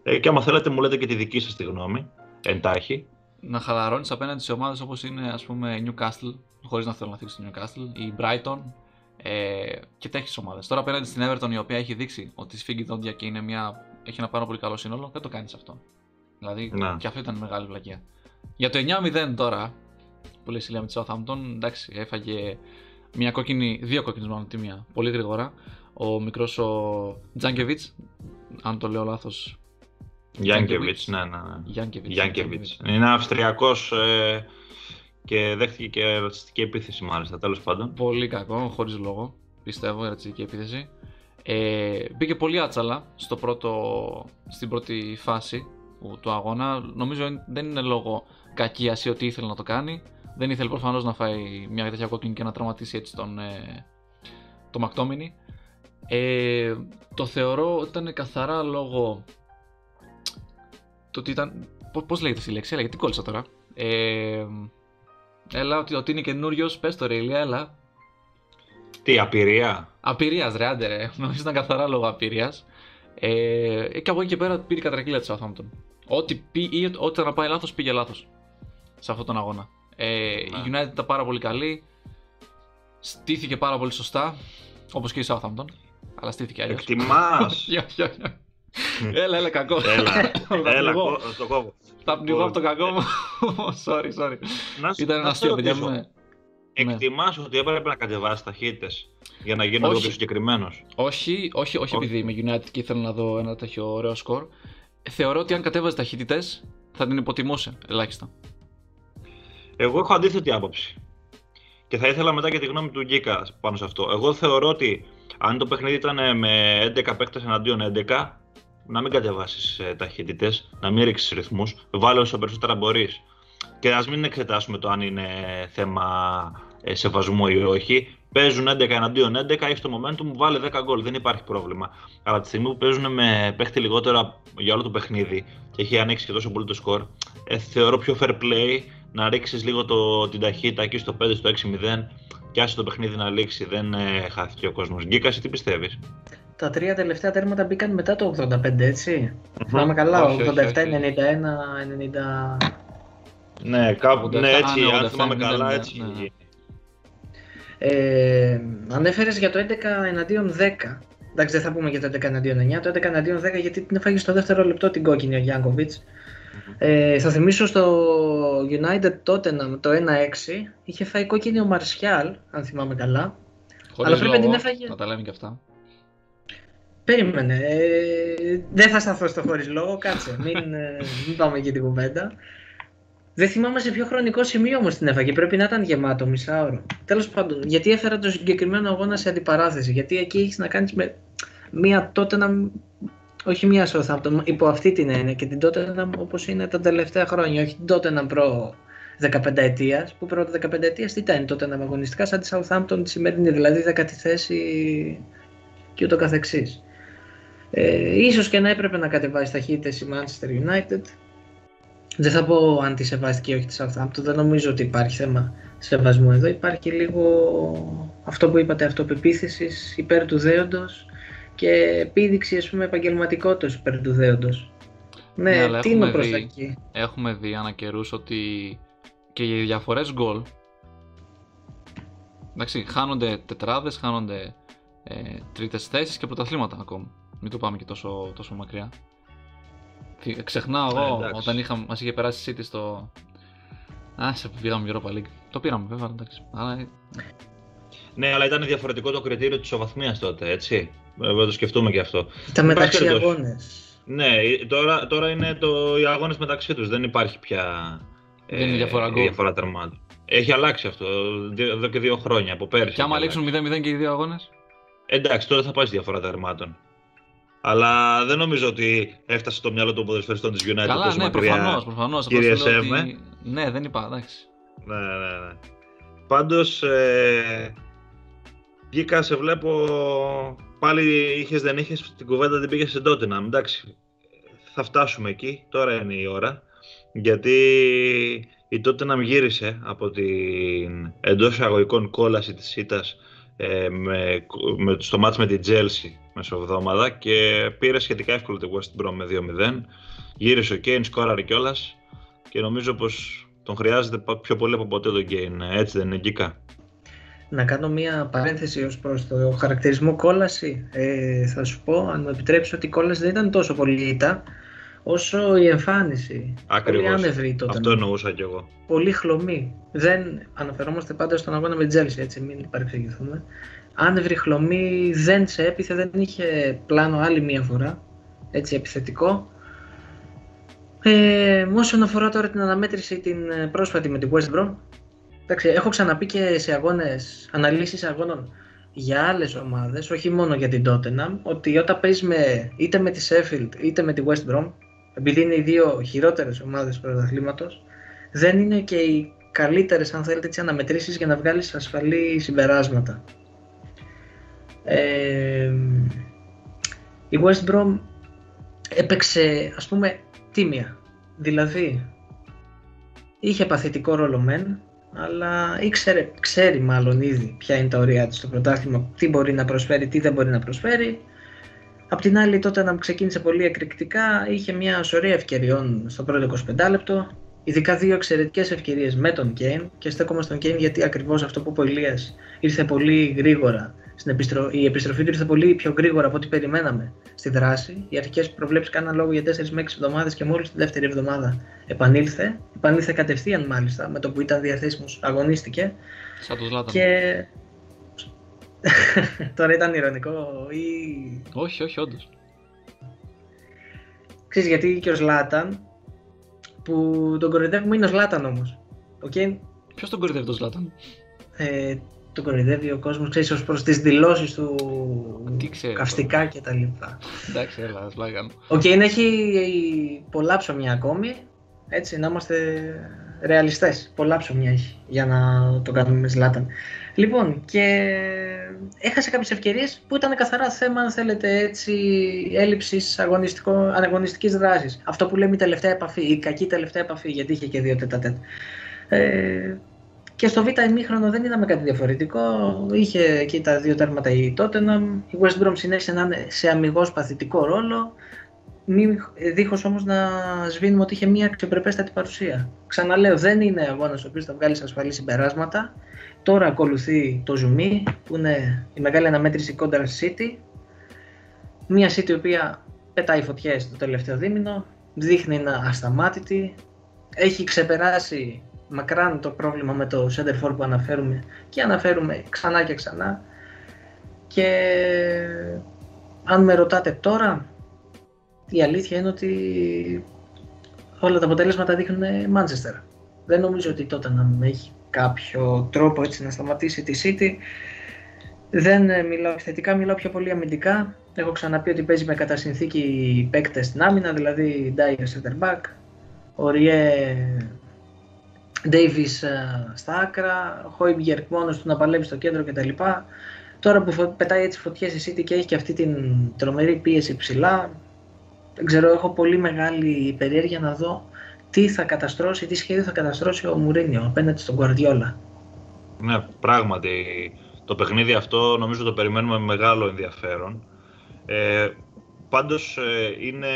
Ε, και άμα θέλετε, μου λέτε και τη δική σας τη γνώμη, εντάχει. Να χαλαρώνεις απέναντι σε ομάδες όπως είναι ας πούμε Newcastle, χωρίς να θέλω να θίξω το Newcastle, η Brighton ε, και τέτοιες ομάδες. Τώρα απέναντι στην Everton, η οποία έχει δείξει ότι σφίγγει δόντια και είναι μια, έχει ένα πάρα πολύ καλό σύνολο, δεν το κάνεις αυτό. Δηλαδή να. και αυτό ήταν μεγάλη βλακία. Για το 9-0 τώρα, που λέει η Σιλία με τη Southampton, εντάξει, έφαγε μια κόκκινη, δύο κόκκινες μάλλον τη μία, πολύ γρήγορα. Ο μικρός ο Τζάνκεβιτς, αν το λέω λάθος. Γιάνκεβιτς, ναι, ναι. ναι. Είναι Αυστριακός ε, και δέχτηκε και ρατσιστική επίθεση μάλιστα, τέλος πάντων. Πολύ κακό, χωρίς λόγο, πιστεύω, η ρατσιστική επίθεση. Ε, μπήκε πολύ άτσαλα στο πρώτο, στην πρώτη φάση του αγώνα. Νομίζω δεν είναι λόγω κακία ή ότι ήθελε να το κάνει. Δεν ήθελε προφανώς να φάει μια τέτοια κόκκινη και να τραυματίσει έτσι τον, ε, το Μακτόμινι. Ε, το θεωρώ ότι ήταν καθαρά λόγω το ότι ήταν. Πώ λέγεται αυτή η λέξη, έλα, γιατί κόλλησα τώρα. Ε, έλα, ότι, ότι είναι καινούριος, πες το ρε, Ηλία, έλα. Τι, απειρία; Απειρίας, ρε, άντε, ρε. Νομίζω ήταν καθαρά λόγω απειρίας. Ε, και από εκεί και πέρα πήρε η κατρακύλα της Southampton. Ό,τι, πει, ό,τι να πάει λάθος, πήγε λάθος σε αυτόν τον αγώνα. Ε, η ναι. United ήταν πάρα πολύ καλή. Στήθηκε πάρα πολύ σωστά. Όπως και η Southampton. Αλλά στήθηκε αλλιώς. Εκτιμάς. έλα, έλα, κακό. Έλα, έλα το κόβω. Θα πνιγώ από το κακό μου. sorry, sorry. Ήταν ένα αστείο, παιδιά μου. Ναι. Εκτιμάς ότι έπρεπε να κατεβάσεις ταχύτητε για να γίνω λίγο πιο συγκεκριμένος; Όχι, όχι, όχι, επειδή είμαι United και ήθελα να δω ένα τέτοιο ωραίο σκορ. Θεωρώ ότι αν κατέβαζε ταχύτητε θα την υποτιμούσε ελάχιστα. Εγώ έχω αντίθετη άποψη. Και θα ήθελα μετά και τη γνώμη του Γκίκα πάνω σε αυτό. Εγώ θεωρώ ότι αν το παιχνίδι ήταν με 11 παίκτες εναντίον 11, να μην κατεβάσεις ε, ταχύτητες, να μην ρίξεις ρυθμούς, βάλε όσο περισσότερα μπορείς. Και ας μην εξετάσουμε το αν είναι θέμα ε, σεβασμού ή όχι. Παίζουν 11 εναντίον 11, έχεις το momentum, βάλε 10 γκολ, δεν υπάρχει πρόβλημα. Αλλά τη στιγμή που παίζουν με παίχτη λιγότερα για όλο το παιχνίδι και έχει ανοίξει και τόσο πολύ το σκορ, ε, θεωρώ πιο fair play να ρίξεις λίγο το, την ταχύτητα εκεί στο 5, στο 6-0 και άσε το παιχνίδι να λήξει. Δεν ε, χάθηκε ο κόσμος. Γκίκας, τι πιστεύεις; Τα τρία τελευταία τέρματα μπήκαν μετά το 85, έτσι. Θυμάμαι καλά, 87, 91, 90. Ναι, κάπου ναι, έτσι, αν θυμάμαι καλά, έτσι. Ναι, ναι. Ε, ανέφερες για το 11 εναντίον 10. Εντάξει, δεν θα πούμε για το 11 εναντίον 9. Το 11 εναντίον 10 γιατί την έφαγες στο δεύτερο λεπτό την κόκκινη ο Γιάνκοβιτς. Ε, θα θυμίσω στο United τότε το 1-6 είχε φάει κόκκινη ο Μαρσιάλ, αν θυμάμαι καλά. Χωρίς Αλλά πρέπει να την έφαγε. Να τα λέμε και αυτά. Περίμενε. Ε, δεν θα σταθώ στο χωρίς λόγο, κάτσε. Μην, ε, μην πάμε και την κουβέντα. Δεν θυμάμαι σε ποιο χρονικό σημείο όμως την έφαγε. Πρέπει να ήταν γεμάτο μισάωρο. Τέλος πάντων, γιατί έφερα το συγκεκριμένο αγώνα σε αντιπαράθεση. Γιατί εκεί έχεις να κάνεις με μία τότε να. Όχι μία Southampton, υπό αυτή την έννοια και την τότε να όπως είναι τα τελευταία χρόνια. Όχι την τότε να προ 15 ετίας. Που προ 15 ετίας τι ήταν τότε να αγωνιστικά, σαν τη Southampton τη σημερινή, δηλαδή 10η θέση και ούτω καθεξής. Ε, ίσως και να έπρεπε να κατεβάσει ταχύτητες η Manchester United. Δεν θα πω αν τη σεβάστηκε ή όχι τη Southampton, δεν νομίζω ότι υπάρχει θέμα σεβασμού εδώ. Υπάρχει λίγο αυτό που είπατε, αυτοπεποίθησης υπέρ του δέοντος και επίδειξη ας πούμε επαγγελματικότητας υπέρ του δέοντος. Ναι, ναι τι είναι προς δει, εκεί; Έχουμε δει ανά καιρούς ότι και οι διαφορές γκολ εντάξει, χάνονται τετράδες, χάνονται ε, τρίτες θέσεις και πρωταθλήματα ακόμα. Μην το πάμε και τόσο, τόσο μακριά. Ξεχνάω εγώ ε, όταν είχα, μας είχε περάσει η City στο... Α, σε πήγαμε Europa League. Το πήραμε βέβαια, εντάξει. Αλλά... Ε, ναι, αλλά ήταν διαφορετικό το κριτήριο της οβαθμίας τότε, έτσι. Βέβαια το σκεφτούμε και αυτό. Τα μεταξύ αγώνες. Ναι, τώρα, τώρα είναι το, οι αγώνες μεταξύ τους, δεν υπάρχει πια δεν είναι διαφορά, ε, διαφορά τερμάτων. Έχει αλλάξει αυτό εδώ και δύο χρόνια από πέρσι. Και άμα λήξουν 0-0 και οι δύο αγώνες; Εντάξει, τώρα θα πάει στη διαφορά τερμάτων. Αλλά δεν νομίζω ότι έφτασε στο μυαλό των ποδοσφαιριστών της United Καλά, ναι, προφανώς. Προφανώς, κύριε Σέμ, ότι... Ναι, δεν είπα, εντάξει. Ναι, ναι, ναι. Πάντως, ε, βγήκα, σε βλέπω. Πάλι είχες δεν είχες την κουβέντα την πήγες σε Tottenham. Εντάξει, θα φτάσουμε εκεί. Τώρα είναι η ώρα. Γιατί η Tottenham γύρισε από την εντός εισαγωγικών κόλαση της ΣΥΤΑς ε, με, με, στο μάτς με την Chelsea μεσοβδόμαδα και πήρε σχετικά εύκολο το West Brom με 2-0. Γύρισε ο Κέιν, σκόραρε κιόλας και νομίζω πως τον χρειάζεται πιο πολύ από ποτέ τον Κέιν. Έτσι δεν είναι Γκίκα; Να κάνω μία παρένθεση ως προς το χαρακτηρισμό κόλαση. Ε, θα σου πω, αν μου επιτρέψεις, ότι η κόλαση δεν ήταν τόσο πολύ ήττα όσο η εμφάνιση. Ακριβώς. Πολύ άνευρη τότε. Αυτό εννοούσα κι εγώ. Πολύ χλωμή. Δεν αναφερόμαστε πάντα στον αγώνα με Τζέλση, έτσι μην παρεξηγηθούμε. Άνευρη χλωμή, δεν σε έπιθε, δεν είχε πλάνο άλλη μία φορά. Έτσι επιθετικό. Ε, όσον αφορά τώρα την αναμέτρηση την ε, πρόσφατη με την West Brom, εντάξει, έχω ξαναπεί και σε αγώνες, αναλύσεις αγώνων για άλλες ομάδες, όχι μόνο για την Tottenham, ότι όταν παίζεις με, είτε με τη Sheffield είτε με τη West Brom, επειδή είναι οι δύο χειρότερες ομάδες του πρωταθλήματος, δεν είναι και οι καλύτερες αν θέλετε τις αναμετρήσεις για να βγάλεις ασφαλή συμπεράσματα. Ε, η West Brom έπαιξε ας πούμε τίμια, δηλαδή είχε παθητικό ρόλο μεν, αλλά ήξερε, ξέρει μάλλον ήδη ποια είναι τα ωριά της στο πρωτάθλημα, τι μπορεί να προσφέρει, τι δεν μπορεί να προσφέρει Απ' την άλλη, τότε να ξεκίνησε πολύ εκρηκτικά, είχε μια σωρία ευκαιριών στο πρώτο 25 λεπτό. Ειδικά δύο εξαιρετικές ευκαιρίες με τον Κέιν και στέκομαι στον Κέιν γιατί ακριβώς αυτό που είπε ο Ηλίας ήρθε πολύ γρήγορα. Στην επιστρο... Η επιστροφή του ήρθε πολύ πιο γρήγορα από ό,τι περιμέναμε στη δράση. Οι αρχικές προβλέψεις κάναν λόγο για 4 με 6 εβδομάδες και μόλις τη δεύτερη εβδομάδα επανήλθε. Επανήλθε κατευθείαν μάλιστα με το που ήταν διαθέσιμος, αγωνίστηκε. Σαν το Και Τώρα ήταν ηρωνικό ή... Όχι, όχι, όντως. Ξέρεις γιατί και ο Σλάταν, που τον κορυδεύουμε είναι ο Σλάταν όμως. Okay? Ποιος τον κορυδεύει τον Σλάταν; Ε, τον κορυδεύει ο κόσμος, ξέρεις, ως προς τις δηλώσεις του Τι ξέρω, καυστικά και τα λοιπά. Εντάξει, έλα, ας πλάγαμε. Ο Κέιν έχει πολλά ψωμιά ακόμη, έτσι, να είμαστε ρεαλιστές. Πολλά ψωμιά έχει για να το κάνουμε με Σλάταν. Λοιπόν, και έχασε κάποιες ευκαιρίες που ήταν καθαρά θέμα, αν θέλετε έτσι, έλλειψης αγωνιστικής δράσης. Αυτό που λέμε η τελευταία επαφή, η κακή τελευταία επαφή, γιατί είχε και δύο τετατέτ. Ε, και στο Β' ημίχρονο δεν είδαμε κάτι διαφορετικό. Είχε εκεί τα δύο τέρματα η Tottenham. Η West Brom συνέχισε να είναι σε αμυγός παθητικό ρόλο. Δίχως όμως να σβήνουμε ότι είχε μια αξιοπρεπέστατη παρουσία. Ξαναλέω, δεν είναι αγώνα ο οποίος θα βγάλει ασφαλή συμπεράσματα. Τώρα ακολουθεί το ζουμί που είναι η μεγάλη αναμέτρηση κόντρα City. Μια City η οποία πετάει φωτιές το τελευταίο δίμηνο, δείχνει να ασταμάτητη, έχει ξεπεράσει μακράν το πρόβλημα με το center for που αναφέρουμε και αναφέρουμε ξανά και ξανά και αν με ρωτάτε τώρα η αλήθεια είναι ότι όλα τα αποτελέσματα δείχνουν Manchester Δεν νομίζω ότι τότε να έχει κάποιο τρόπο έτσι να σταματήσει τη City. Δεν ε, μιλάω θετικά, μιλάω πιο πολύ αμυντικά. Έχω ξαναπεί ότι παίζει με κατά συνθήκη παίκτες στην άμυνα, δηλαδή Dyer center back, Οριέ Davis ε, στα άκρα, Χόιμπιερκ μόνος του να παλεύει στο κέντρο κτλ. Τώρα που πετάει έτσι φωτιές η City και έχει και αυτή την τρομερή πίεση ψηλά, δεν ξέρω, έχω πολύ μεγάλη περιέργεια να δω τι θα καταστρώσει, τι σχέδιο θα καταστρώσει ο Μουρίνιο απέναντι στον Guardiola. Ναι, πράγματι. Το παιχνίδι αυτό νομίζω το περιμένουμε με μεγάλο ενδιαφέρον. Ε, πάντως ε, είναι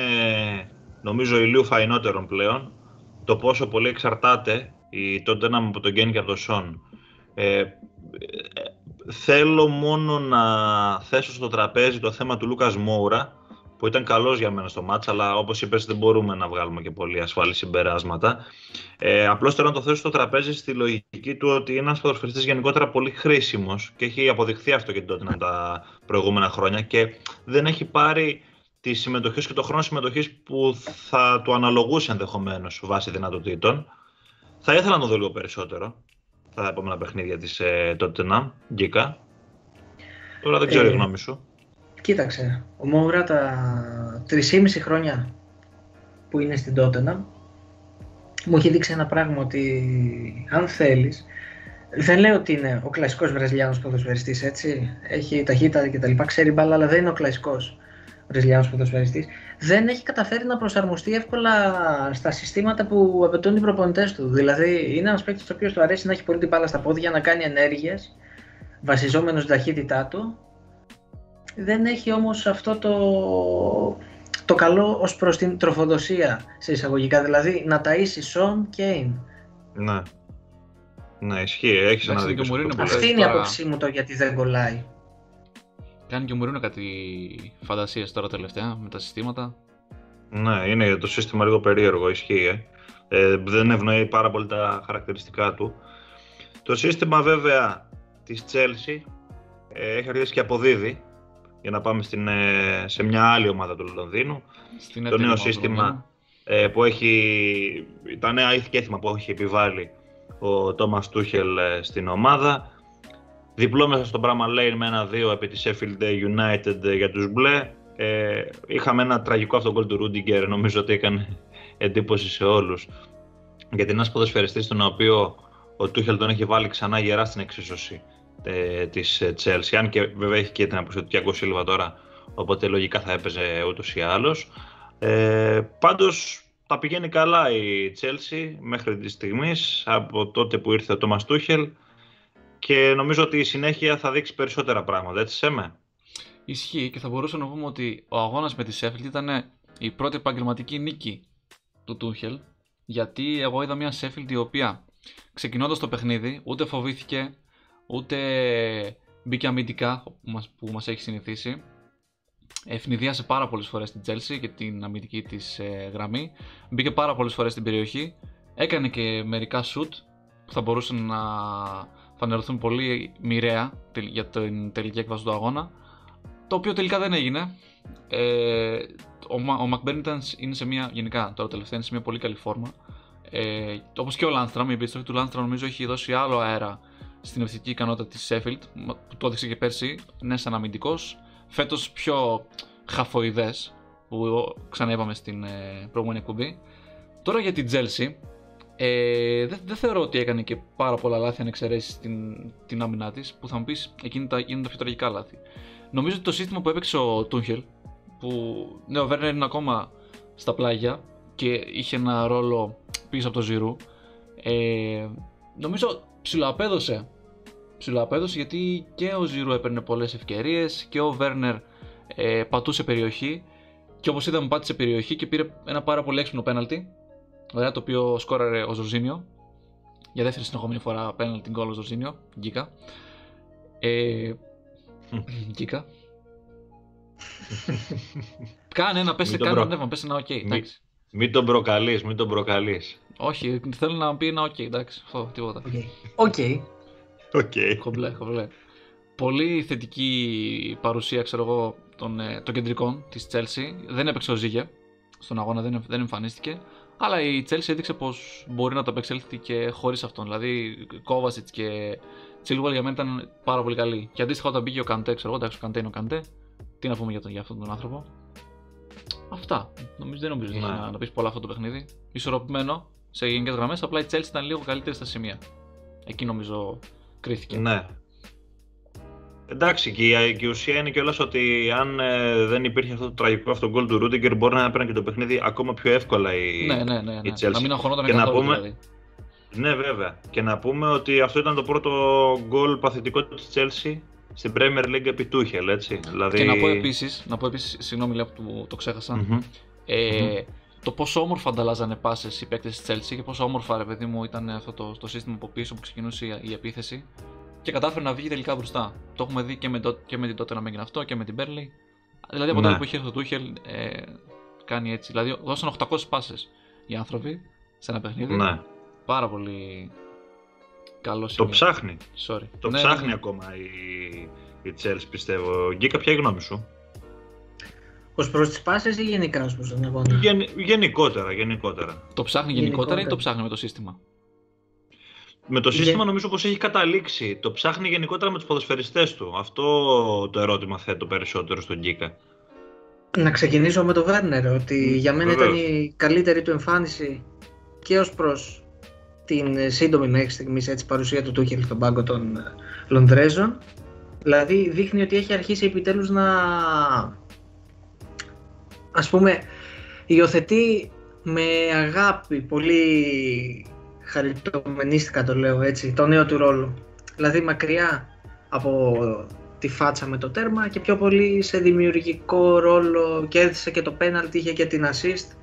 νομίζω ηλίου φαϊνότερον πλέον το πόσο πολύ εξαρτάται η Tottenham από τον Γκέν και από τον Σον. Ε, ε, θέλω μόνο να θέσω στο τραπέζι το θέμα του Λούκας Μόουρα που ήταν καλός για μένα στο μάτς, αλλά όπως είπες, δεν μπορούμε να βγάλουμε και πολύ ασφαλή συμπεράσματα. Ε, Απλώς θέλω να το θέσω στο τραπέζι στη λογική του ότι είναι ένας ποδοσφαιριστή γενικότερα πολύ χρήσιμος και έχει αποδειχθεί αυτό και τότε τα προηγούμενα χρόνια και δεν έχει πάρει τι συμμετοχέ και το χρόνο συμμετοχής που θα του αναλογούσε ενδεχομένως βάσει δυνατοτήτων. Θα ήθελα να το δω λίγο περισσότερο στα επόμενα παιχνίδια της ε, Tottenham, Γκίκα. Τώρα δεν ξέρω ε, η γνώμη σου. Κοίταξε, ο Μόβρα τα 3,5 χρόνια που είναι στην Τότενα μου έχει δείξει ένα πράγμα ότι αν θέλεις δεν λέω ότι είναι ο κλασικός Βραζιλιάνος ποδοσφαιριστής έτσι έχει ταχύτητα και τα λοιπά, ξέρει μπάλα αλλά δεν είναι ο κλασικός Βραζιλιάνος ποδοσφαιριστής δεν έχει καταφέρει να προσαρμοστεί εύκολα στα συστήματα που απαιτούν οι προπονητές του δηλαδή είναι ένας παίκτης ο οποίος του αρέσει να έχει πολύ την μπάλα στα πόδια να κάνει ενέργειες βασιζόμενος στην ταχύτητά του δεν έχει όμως αυτό το, το καλό ως προς την τροφοδοσία σε εισαγωγικά, δηλαδή να ταΐσει Σον Κέιν. Ναι. Ναι, ισχύει, έχεις ένα δίκιο. Αυτή είναι η άποψή μου το γιατί δεν κολλάει. Κάνει και ο Μουρίνο κάτι φαντασίες τώρα τελευταία με τα συστήματα. Ναι, είναι το σύστημα λίγο περίεργο, ισχύει. Ε. Ε, δεν ευνοεί πάρα πολύ τα χαρακτηριστικά του. Το σύστημα βέβαια της Chelsea ε, έχει αρχίσει και αποδίδει για να πάμε στην, ε, σε μια άλλη ομάδα του Λονδίνου. Στην το νέο σύστημα ε, που έχει, τα νέα ήθη και έθιμα που έχει επιβάλει ο Τόμας Τούχελ ε, στην ομάδα. Διπλό μέσα στον πράγμα Lane με ένα-δύο επί της Sheffield United για τους μπλε. Ε, είχαμε ένα τραγικό αυτό γκολ του Ρούντιγκερ, νομίζω ότι έκανε εντύπωση σε όλους. Γιατί ένας ποδοσφαιριστής τον οποίο ο Τούχελ τον έχει βάλει ξανά γερά στην εξίσωση ε, της Chelsea, αν και βέβαια έχει και την απουσία του Τιάγκο Σίλβα τώρα, οπότε λογικά θα έπαιζε ούτως ή άλλως. Ε, πάντως τα πηγαίνει καλά η Chelsea μέχρι της στιγμής από τότε που ήρθε ο Τόμας Τούχελ και νομίζω ότι η συνέχεια θα δείξει περισσότερα πράγματα, έτσι Σέμε. Ισχύει και θα μπορούσαμε να πούμε ότι ο αγώνας με τη Sheffield ήταν η πρώτη επαγγελματική νίκη του Τούχελ γιατί εγώ είδα μια Sheffield η οποία ξεκινώντας το παιχνίδι ούτε φοβήθηκε ούτε μπήκε αμυντικά που μας, που μας έχει συνηθίσει. Ευνηδίασε πάρα πολλές φορές την Chelsea και την αμυντική της ε, γραμμή. Μπήκε πάρα πολλές φορές στην περιοχή. Έκανε και μερικά shoot που θα μπορούσαν να φανερωθούν πολύ μοιραία για την τελική έκβαση του αγώνα. Το οποίο τελικά δεν έγινε. Ε, ο, ο είναι σε μια, γενικά τώρα τελευταία είναι σε μια πολύ καλή φόρμα. Ε, Όπως και ο Landstrom, η επιστροφή του Landstrom νομίζω έχει δώσει άλλο αέρα στην ευθυντική ικανότητα της Sheffield, που το έδειξε και πέρσι, ναι, σαν αμυντικός. Φέτος πιο χαφοειδές, που ξανά στην ε, προηγούμενη εκπομπή. Τώρα για την Chelsea, ε, δεν, δεν θεωρώ ότι έκανε και πάρα πολλά λάθη αν εξαιρέσεις την, την άμυνά της, που θα μου πεις εκείνη τα, είναι τα πιο τραγικά λάθη. Νομίζω ότι το σύστημα που έπαιξε ο Τούχελ, που ναι, ο Βέρνερ είναι ακόμα στα πλάγια και είχε ένα ρόλο πίσω από το Ζηρού, ε, νομίζω ψιλοαπέδωσε ψηλοαπέδωσε γιατί και ο Ζήρου έπαιρνε πολλές ευκαιρίες και ο Βέρνερ ε, πατούσε περιοχή και όπως είδαμε πάτησε περιοχή και πήρε ένα πάρα πολύ έξυπνο πέναλτι ωραία, το οποίο σκόραρε ο Ζορζίνιο για δεύτερη συνεχόμενη φορά πέναλτι γκολ ο Ζορζίνιο, γκίκα ε, γκίκα Κάνε ένα, πέσε, κάνε ένα πνεύμα, πες ένα οκ, εντάξει. Μην τον προκαλείς, μην τον προκαλείς. Όχι, θέλω να πει ένα οκ, εντάξει, αυτό, τίποτα. OK. Okay. Okay. Κομπλέ, κομπλέ. Πολύ θετική παρουσία, ξέρω εγώ, των, ε, των κεντρικών της Chelsea. Δεν έπαιξε ο Ζήγε στον αγώνα, δεν, δεν εμφανίστηκε. Αλλά η Chelsea έδειξε πως μπορεί να το απεξέλθει και χωρίς αυτόν. Δηλαδή, Kovacic και Chilwell για μένα ήταν πάρα πολύ καλή. Και αντίστοιχα όταν μπήκε ο Καντέ, ξέρω εγώ, εντάξει, ο Καντέ είναι ο Καντέ. Τι να πούμε για, τον, για αυτόν τον άνθρωπο. Αυτά. Νομίζω, δεν νομίζω Ναι. να, να πεις πολλά αυτό το παιχνίδι. Ισορροπημένο σε γενικές γραμμές. Απλά η Chelsea ήταν λίγο καλύτερη στα σημεία. Εκεί νομίζω κρίθηκε. Ναι. Εντάξει, και η, και η ουσία είναι κιόλας ότι αν ε, δεν υπήρχε αυτό το τραγικό αυτό γκολ του Ρούντιγκερ, μπορεί να έπαιρνε και το παιχνίδι ακόμα πιο εύκολα η, Ναι, ναι, ναι. ναι. η Chelsea. Να μην αγχωνόταν Και να καθόλου πούμε- δηλαδή. Ναι, βέβαια. Και να πούμε ότι αυτό ήταν το πρώτο γκολ παθητικό της Chelsea στην Premier League επί Tuchel, έτσι. Δηλαδή... Και να πω επίση, να πω επίσης, συγγνώμη λέω που το ξέχασα, Μμμ. ε, το πόσο όμορφα ανταλλάζανε πάσες οι παίκτες της Chelsea και πόσο όμορφα ρε παιδί μου ήταν αυτό το, το σύστημα από πίσω που ξεκινούσε η, η επίθεση και κατάφερε να βγει τελικά μπροστά. Το έχουμε δει και με, το, και με την τότε να έγινε αυτό και με την Burnley. Δηλαδή από Ναι. τότε που είχε έρθει το Tuchel ε, κάνει έτσι. Δηλαδή δώσαν 800 πάσες οι άνθρωποι σε ένα παιχνίδι. Ναι. Πάρα πολύ καλό Το σημείο. ψάχνει. Sorry. Το Ναι, ψάχνει ναι, ναι. ακόμα η, η Chelsea, πιστεύω. Γκίκα, ποια είναι η γνώμη σου; Ω προς τις πάσες ή γενικά ως προς τον αγώνα; Γεν, γενικότερα, γενικότερα. Το ψάχνει γενικότερα ή Γενικότερα. το ψάχνει με το σύστημα; Με το σύστημα Γε- νομίζω πως έχει καταλήξει. Το ψάχνει γενικότερα με τους ποδοσφαιριστές του. Αυτό το ερώτημα θέτω περισσότερο στον Γκίκα. Να ξεκινήσω με το Βέρνερ, ότι για μένα Βεβαίως. ήταν η καλύτερη του εμφάνιση και ως προς την ε, σύντομη μέχρι στιγμής έτσι, παρουσία του Τούχελ στον πάγκο των ε, Λονδρέζων. Δηλαδή δείχνει ότι έχει αρχίσει επιτέλους να ας πούμε υιοθετεί με αγάπη πολύ χαριτομενίστικα το λέω έτσι, το νέο του ρόλο. Δηλαδή μακριά από τη φάτσα με το τέρμα και πιο πολύ σε δημιουργικό ρόλο κέρδισε και το πέναλτι, είχε και την assist.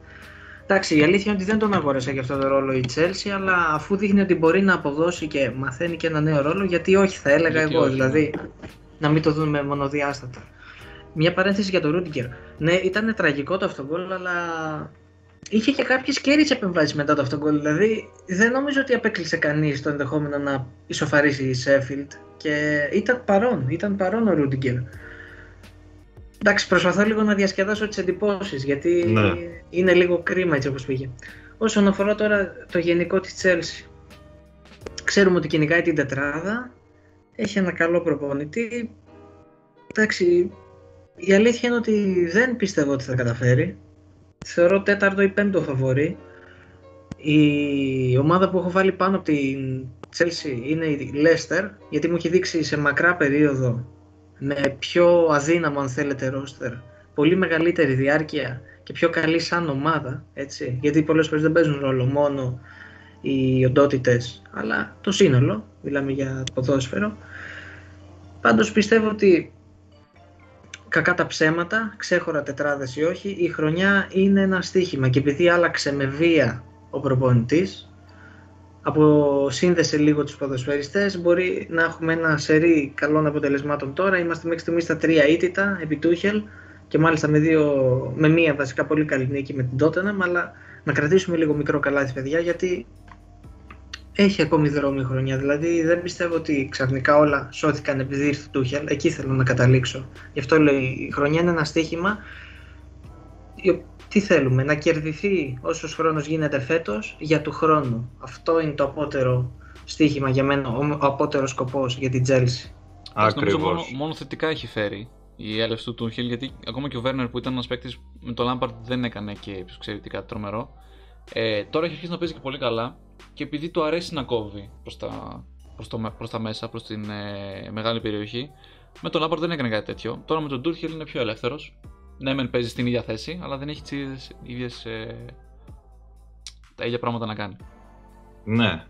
Εντάξει, η αλήθεια είναι ότι δεν τον αγόρασε για αυτό το ρόλο η Chelsea, αλλά αφού δείχνει ότι μπορεί να αποδώσει και μαθαίνει και ένα νέο ρόλο, γιατί όχι, θα έλεγα Γιατί εγώ. όχι, δηλαδή, να μην το δούμε μονοδιάστατα. Μια παρένθεση για τον Ρούντιγκερ. Ναι, ήταν τραγικό το αυτογκόλ, αλλά είχε και κάποιες κέρυες επεμβάσεις μετά το αυτογκόλ. Δηλαδή, δεν νομίζω ότι απέκλεισε κανείς το ενδεχόμενο να ισοφαρίσει η Σέφιλντ. Και ήταν παρόν, ήταν παρόν ο Ρούντιγκερ. Εντάξει, προσπαθώ λίγο να διασκεδάσω τις εντυπώσεις, γιατί Ναι. είναι λίγο κρίμα έτσι όπως πήγε. Όσον αφορά τώρα το γενικό της Chelsea, ξέρουμε ότι κυνηγάει την τετράδα, έχει ένα καλό προπονητή. Εντάξει, η αλήθεια είναι ότι δεν πιστεύω ότι θα καταφέρει. Θεωρώ τέταρτο ή πέμπτο φαβορή. Η ομάδα που έχω βάλει πάνω από την Chelsea είναι η Leicester, γιατί μου έχει δείξει σε μακρά περίοδο με πιο αδύναμο αν θέλετε ρόστερ, πολύ μεγαλύτερη διάρκεια και πιο καλή σαν ομάδα, έτσι, γιατί πολλές φορές δεν παίζουν ρόλο μόνο οι οντότητες, αλλά το σύνολο, μιλάμε για ποδόσφαιρο. Πάντως πιστεύω ότι κακά τα ψέματα, ξέχωρα τετράδες ή όχι, η χρονιά είναι ένα στοίχημα και επειδή άλλαξε με βία ο προπονητής, αποσύνδεσε λίγο τους ποδοσφαιριστές, μπορεί να έχουμε ένα σερί καλών αποτελεσμάτων τώρα. Είμαστε μέχρι στιγμής στα τρία ήττα επί Τούχελ και μάλιστα με, δύο, με μία βασικά πολύ καλή νίκη με την Tottenham, αλλά να κρατήσουμε λίγο μικρό καλάθι παιδιά γιατί έχει ακόμη δρόμο η χρονιά. Δηλαδή δεν πιστεύω ότι ξαφνικά όλα σώθηκαν επειδή ήρθε ο Τούχελ. Εκεί θέλω να καταλήξω. Γι' αυτό λέω η χρονιά είναι ένα στοίχημα. Η- Τι θέλουμε, να κερδιθεί όσος χρόνος γίνεται φέτος για του χρόνου. Αυτό είναι το απότερο στοίχημα για μένα, ο ο απότερος σκοπός για την Chelsea. Εντάξει, Νομίζω μόνο, Ακριβώς. μόνο θετικά έχει φέρει η έλευση του Τούχελ γιατί ακόμα και ο Βέρνερ που ήταν ένας παίκτης με το Lampard δεν έκανε και ποιος ξέρει τι κάτι τρομερό. Ε, τώρα έχει αρχίσει να παίζει και πολύ καλά και επειδή του αρέσει να κόβει προς τα, προς το, με- προς τα μέσα, προς την ε, μεγάλη περιοχή, με τον Lampard δεν έκανε κάτι τέτοιο. Τώρα με τον Τούχελ είναι πιο ελεύθερος. Ναι, μεν παίζει στην ίδια θέση, αλλά δεν έχει τις ίδιες, ε, τα ίδια πράγματα να κάνει. Ναι.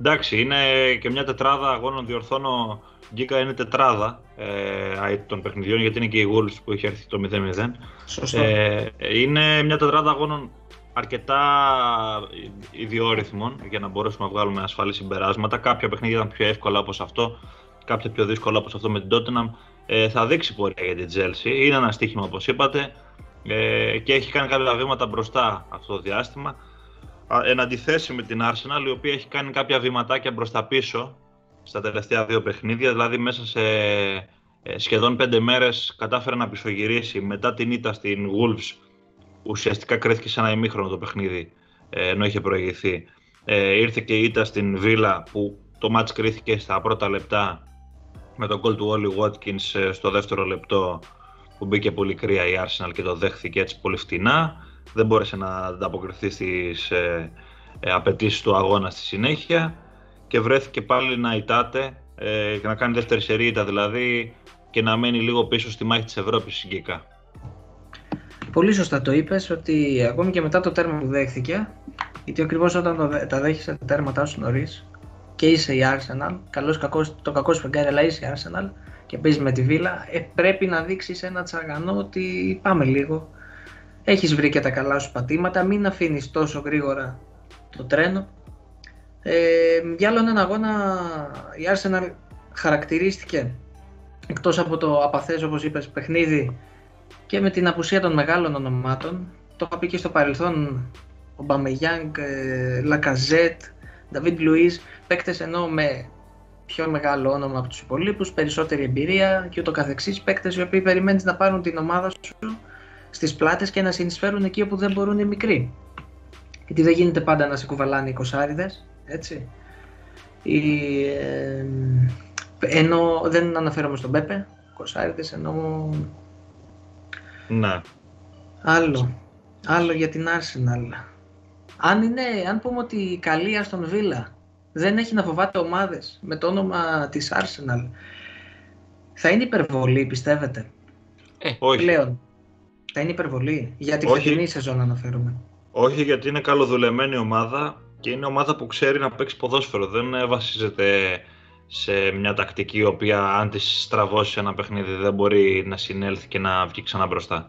Εντάξει, είναι και μια τετράδα αγώνων διορθώνω. Γκίκα είναι τετράδα ε, των παιχνιδιών γιατί είναι και η Wolves που έχει έρθει το 0-0. Σωστό. Ε, είναι μια τετράδα αγώνων αρκετά ιδιόρυθμων για να μπορέσουμε να βγάλουμε ασφαλή συμπεράσματα. Κάποια παιχνίδια ήταν πιο εύκολα όπως αυτό, κάποια πιο δύσκολα όπως αυτό με την Tottenham. Ε, θα δείξει πορεία για την Chelsea. Είναι ένα στοίχημα όπως είπατε ε, και έχει κάνει κάποια βήματα μπροστά αυτό το διάστημα. Α, Εν αντιθέσει με την Arsenal, η οποία έχει κάνει κάποια βηματάκια μπροστά πίσω στα τελευταία δύο παιχνίδια, δηλαδή μέσα σε ε, σχεδόν πέντε μέρες κατάφερε να πισωγυρίσει μετά την ήττα στην Wolves ουσιαστικά κρίθηκε σε ένα ημίχρονο το παιχνίδι ε, ενώ είχε προηγηθεί. Ε, ήρθε και η ήττα στην Βίλα που το μάτς κρίθηκε στα πρώτα λεπτά με τον γκολ του Όλι Watkins ε, στο δεύτερο λεπτό που μπήκε πολύ κρύα η Arsenal και το δέχθηκε έτσι πολύ φτηνά. Δεν μπόρεσε να ανταποκριθεί στις ε, ε, απαιτήσεις του αγώνα στη συνέχεια και βρέθηκε πάλι να ητάται ε, και να κάνει δεύτερη σερίδα δηλαδή και να μένει λίγο πίσω στη μάχη της Ευρώπης συγκεκρικά. Πολύ σωστά το είπες ότι ακόμη και μετά το τέρμα που δέχθηκε γιατί ακριβώς όταν το, τα δέχεσαι τα τέρματα σου νωρίς και είσαι η Arsenal, καλός, κακός, το κακό σου φεγγάρι, αλλά είσαι η Arsenal και παίζεις με τη Βίλα, ε, πρέπει να δείξεις ένα τσαγανό ότι πάμε λίγο. Έχεις βρει και τα καλά σου πατήματα, μην αφήνεις τόσο γρήγορα το τρένο. Ε, για άλλο έναν αγώνα η Arsenal χαρακτηρίστηκε εκτός από το απαθές όπως είπες παιχνίδι και με την απουσία των μεγάλων ονομάτων. Το είχα πει και στο παρελθόν ο Μπαμεγιάνγκ, Λακαζέτ, Νταβίτ Λουίς, παίκτες ενώ με πιο μεγάλο όνομα από τους υπολείπους, περισσότερη εμπειρία και ούτω καθεξής, παίκτες οι οποίοι περιμένεις να πάρουν την ομάδα σου στις πλάτες και να συνεισφέρουν εκεί όπου δεν μπορούν οι μικροί. Γιατί δεν γίνεται πάντα να σε κουβαλάνε οι κοσάριδες, έτσι. Η, ε, ενώ δεν αναφέρομαι στον Πέπε, κοσάριδες, ενώ... Ναι. Άλλο. Άλλο για την Arsenal. Αν, είναι, αν πούμε ότι η καλή Αστον Βίλα δεν έχει να φοβάται ομάδες με το όνομα της Arsenal, θα είναι υπερβολή, πιστεύετε; Ε, όχι. Πλέον. Θα είναι υπερβολή. Για τη Όχι. φετινή σεζόν αναφέρομαι. Όχι γιατί είναι καλοδουλεμένη ομάδα και είναι ομάδα που ξέρει να παίξει ποδόσφαιρο. Δεν ε, βασίζεται σε μια τακτική η οποία αν της στραβώσει ένα παιχνίδι δεν μπορεί να συνέλθει και να βγει ξανά μπροστά.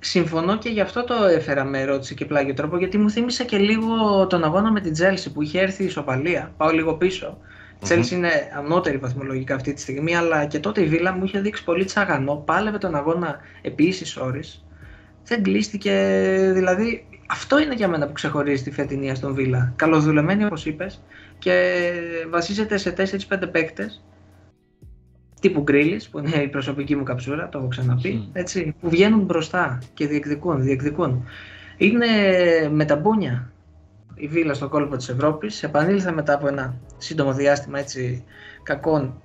Συμφωνώ και γι' αυτό το έφερα με ερώτηση και πλάγιο τρόπο, γιατί μου θύμισε και λίγο τον αγώνα με την Chelsea που είχε έρθει η ισοπαλία. Πάω λίγο πίσω. Η Μμμ. Chelsea είναι ανώτερη βαθμολογικά αυτή τη στιγμή, αλλά και τότε η Βίλα μου είχε δείξει πολύ τσαγανό. Πάλευε τον αγώνα επί ίσης ώρης. Δεν κλείστηκε. Δηλαδή, αυτό είναι για μένα που ξεχωρίζει τη φετινή στον Βίλα. Καλοδουλεμένη, όπως είπες, και βασίζεται σε 4-5 παίκτες τύπου Γκρίλης, που είναι η προσωπική μου καψούρα, το έχω ξαναπεί, Μμμ. έτσι, που βγαίνουν μπροστά και διεκδικούν, διεκδικούν. Είναι με τα μπούνια η Βίλα στο κόλπο της Ευρώπης, επανήλθε μετά από ένα σύντομο διάστημα έτσι κακών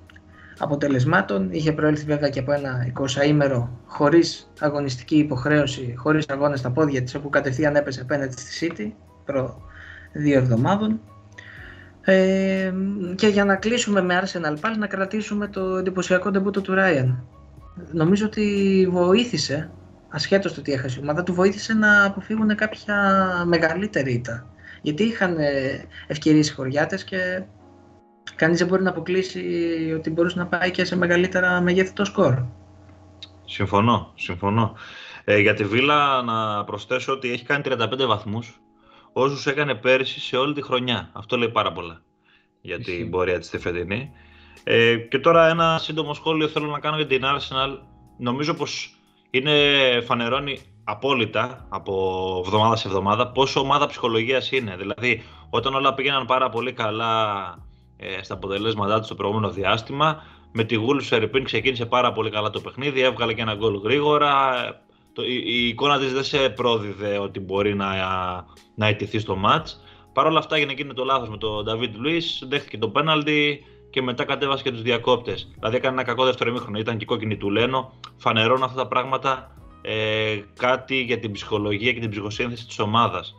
αποτελεσμάτων, είχε προέλθει βέβαια και από ένα 20ήμερο χωρίς αγωνιστική υποχρέωση, χωρίς αγώνες στα πόδια της, όπου κατευθείαν έπεσε απέναντι στη City προ δύο εβδομάδων. Ε, και για να κλείσουμε με Arsenal πάλι να κρατήσουμε το εντυπωσιακό ντεμπούτο του Ryan. Νομίζω ότι βοήθησε, ασχέτως το τι έχασε η ομάδα, του βοήθησε να αποφύγουν κάποια μεγαλύτερη ήττα. Γιατί είχαν ε, ευκαιρίες οι χωριάτες και κανείς δεν μπορεί να αποκλείσει ότι μπορούσε να πάει και σε μεγαλύτερα μεγέθη το σκορ. Συμφωνώ, συμφωνώ. Ε, για τη Βίλα να προσθέσω ότι έχει κάνει 35 βαθμούς όσους έκανε πέρυσι σε όλη τη χρονιά. Αυτό λέει πάρα πολλά για την Ισχύει. πορεία της τη φετινή. Ε, και τώρα ένα σύντομο σχόλιο θέλω να κάνω για την Arsenal. Νομίζω πως είναι φανερώνει απόλυτα από εβδομάδα σε εβδομάδα πόσο ομάδα ψυχολογίας είναι. Δηλαδή όταν όλα πήγαιναν πάρα πολύ καλά ε, στα αποτελέσματά τους στο προηγούμενο διάστημα με τη Wolves Ερυπίν ξεκίνησε πάρα πολύ καλά το παιχνίδι, έβγαλε και ένα γκολ γρήγορα. Το, η, η εικόνα της δεν σε πρόδιδε ότι μπορεί να, να ιτηθεί στο μάτς. Παρ' όλα αυτά έγινε εκείνο το λάθος με τον David Luiz, δέχτηκε το πέναλτι και μετά κατέβασε και τους διακόπτες. Δηλαδή έκανε ένα κακό δεύτερο ημίχρονο, ήταν και η κόκκινη του Λένο. Φανερώνουν αυτά τα πράγματα ε, κάτι για την ψυχολογία και την ψυχοσύνθεση της ομάδας.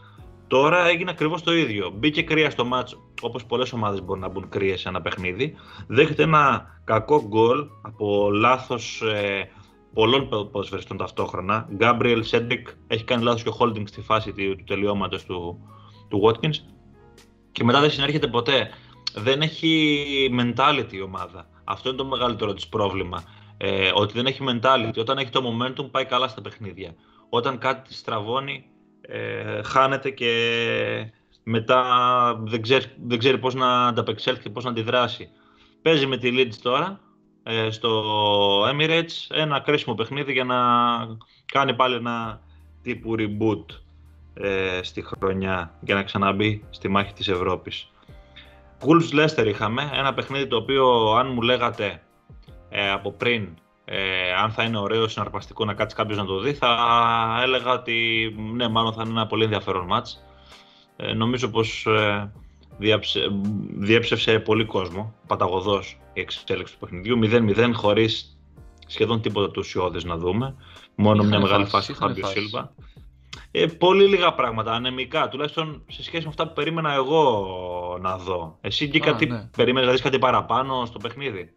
Τώρα έγινε ακριβώς το ίδιο. Μπήκε κρύα στο μάτς, όπως πολλές ομάδες μπορούν να μπουν κρύα σε ένα παιχνίδι. Δέχεται ένα κακό γκολ από λάθος ε, πολλών πο- ποδοσφαιριστών ταυτόχρονα. Γκάμπριελ Σέντρικ έχει κάνει λάθος και ο Holding στη φάση του, του τελειώματος του, του Watkins. Και μετά δεν συνέρχεται ποτέ. Δεν έχει mentality η ομάδα. Αυτό είναι το μεγαλύτερο της πρόβλημα. Ε, ότι δεν έχει mentality. Όταν έχει το momentum πάει καλά στα παιχνίδια. Όταν κάτι τη στραβώνει ε, χάνεται και μετά δεν ξέρει, δεν ξέρει πώς να ανταπεξέλθει και πώς να αντιδράσει. Παίζει με τη Leeds τώρα ε, στο Emirates ένα κρίσιμο παιχνίδι για να κάνει πάλι ένα τύπου reboot ε, στη χρονιά για να ξαναμπεί στη μάχη της Ευρώπης. Wolves Leicester είχαμε, ένα παιχνίδι το οποίο αν μου λέγατε ε, από πριν ε, αν θα είναι ωραίο, συναρπαστικό να κάτσει κάποιος να το δει, θα έλεγα ότι ναι, μάλλον θα είναι ένα πολύ ενδιαφέρον μάτς. Ε, νομίζω πως ε, διέψευσε πολύ κόσμο, παταγωδός η εξέλιξη του παιχνιδιού, 0-0 χωρίς σχεδόν τίποτα του ουσιώδες να δούμε, μόνο μια μεγάλη φάση του Φάμπιο Σίλβα. Ε, πολύ λίγα πράγματα, ανεμικά, τουλάχιστον σε σχέση με αυτά που περίμενα εγώ να δω. Εσύ και κάτι ναι. περίμενες να δεις κάτι παραπάνω στο παιχνίδι;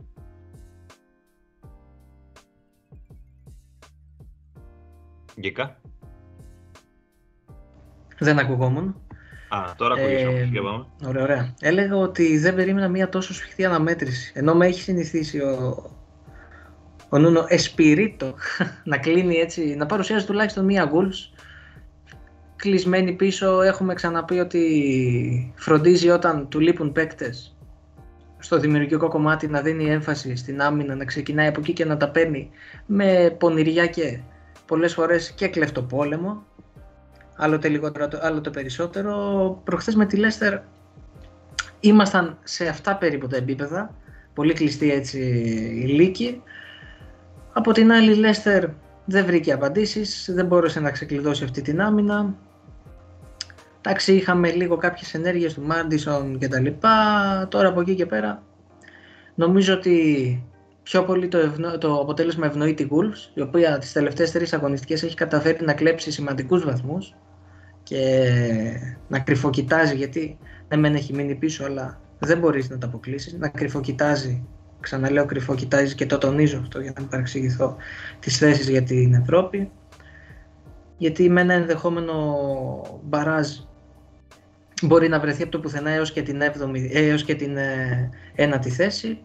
Γκίκα. Δεν ακουγόμουν. Α, τώρα ακούγεσαι, ε, Ωραία, ωραία. Έλεγα ότι δεν περίμενα μια τόσο σφιχτή αναμέτρηση. Ενώ με έχει συνηθίσει ο, ο Νούνο Εσπιρίτο να κλείνει έτσι, να παρουσιάζει τουλάχιστον μία γκουλς. Κλεισμένη πίσω, έχουμε ξαναπεί ότι φροντίζει όταν του λείπουν παίκτες στο δημιουργικό κομμάτι να δίνει έμφαση στην άμυνα, να ξεκινάει από εκεί και να τα παίρνει με πονηριά και πολλές φορές και κλεφτοπόλεμο, άλλοτε λιγότερο, άλλοτε περισσότερο. Προχθές με τη Λέστερ ήμασταν σε αυτά περίπου τα επίπεδα, πολύ κλειστή έτσι η λύκη. Από την άλλη η Λέστερ δεν βρήκε απαντήσεις, δεν μπόρεσε να ξεκλειδώσει αυτή την άμυνα. Εντάξει, είχαμε λίγο κάποιες ενέργειες του Μάντισον και τα λοιπά. Τώρα από εκεί και πέρα νομίζω ότι πιο πολύ το, το αποτέλεσμα ευνοεί τη Wolves, η οποία τις τελευταίες τρεις αγωνιστικές έχει καταφέρει να κλέψει σημαντικούς βαθμούς και να κρυφοκοιτάζει, γιατί δεν μεν έχει μείνει πίσω, αλλά δεν μπορείς να τα αποκλείσεις, να κρυφοκοιτάζει, ξαναλέω κρυφοκοιτάζει και το τονίζω αυτό για να μην παρεξηγηθώ, τις θέσεις για την Ευρώπη. Γιατί με ένα ενδεχόμενο μπαράζ μπορεί να βρεθεί από το πουθενά έως και την, 7η, έως και την ε, ένατη θέση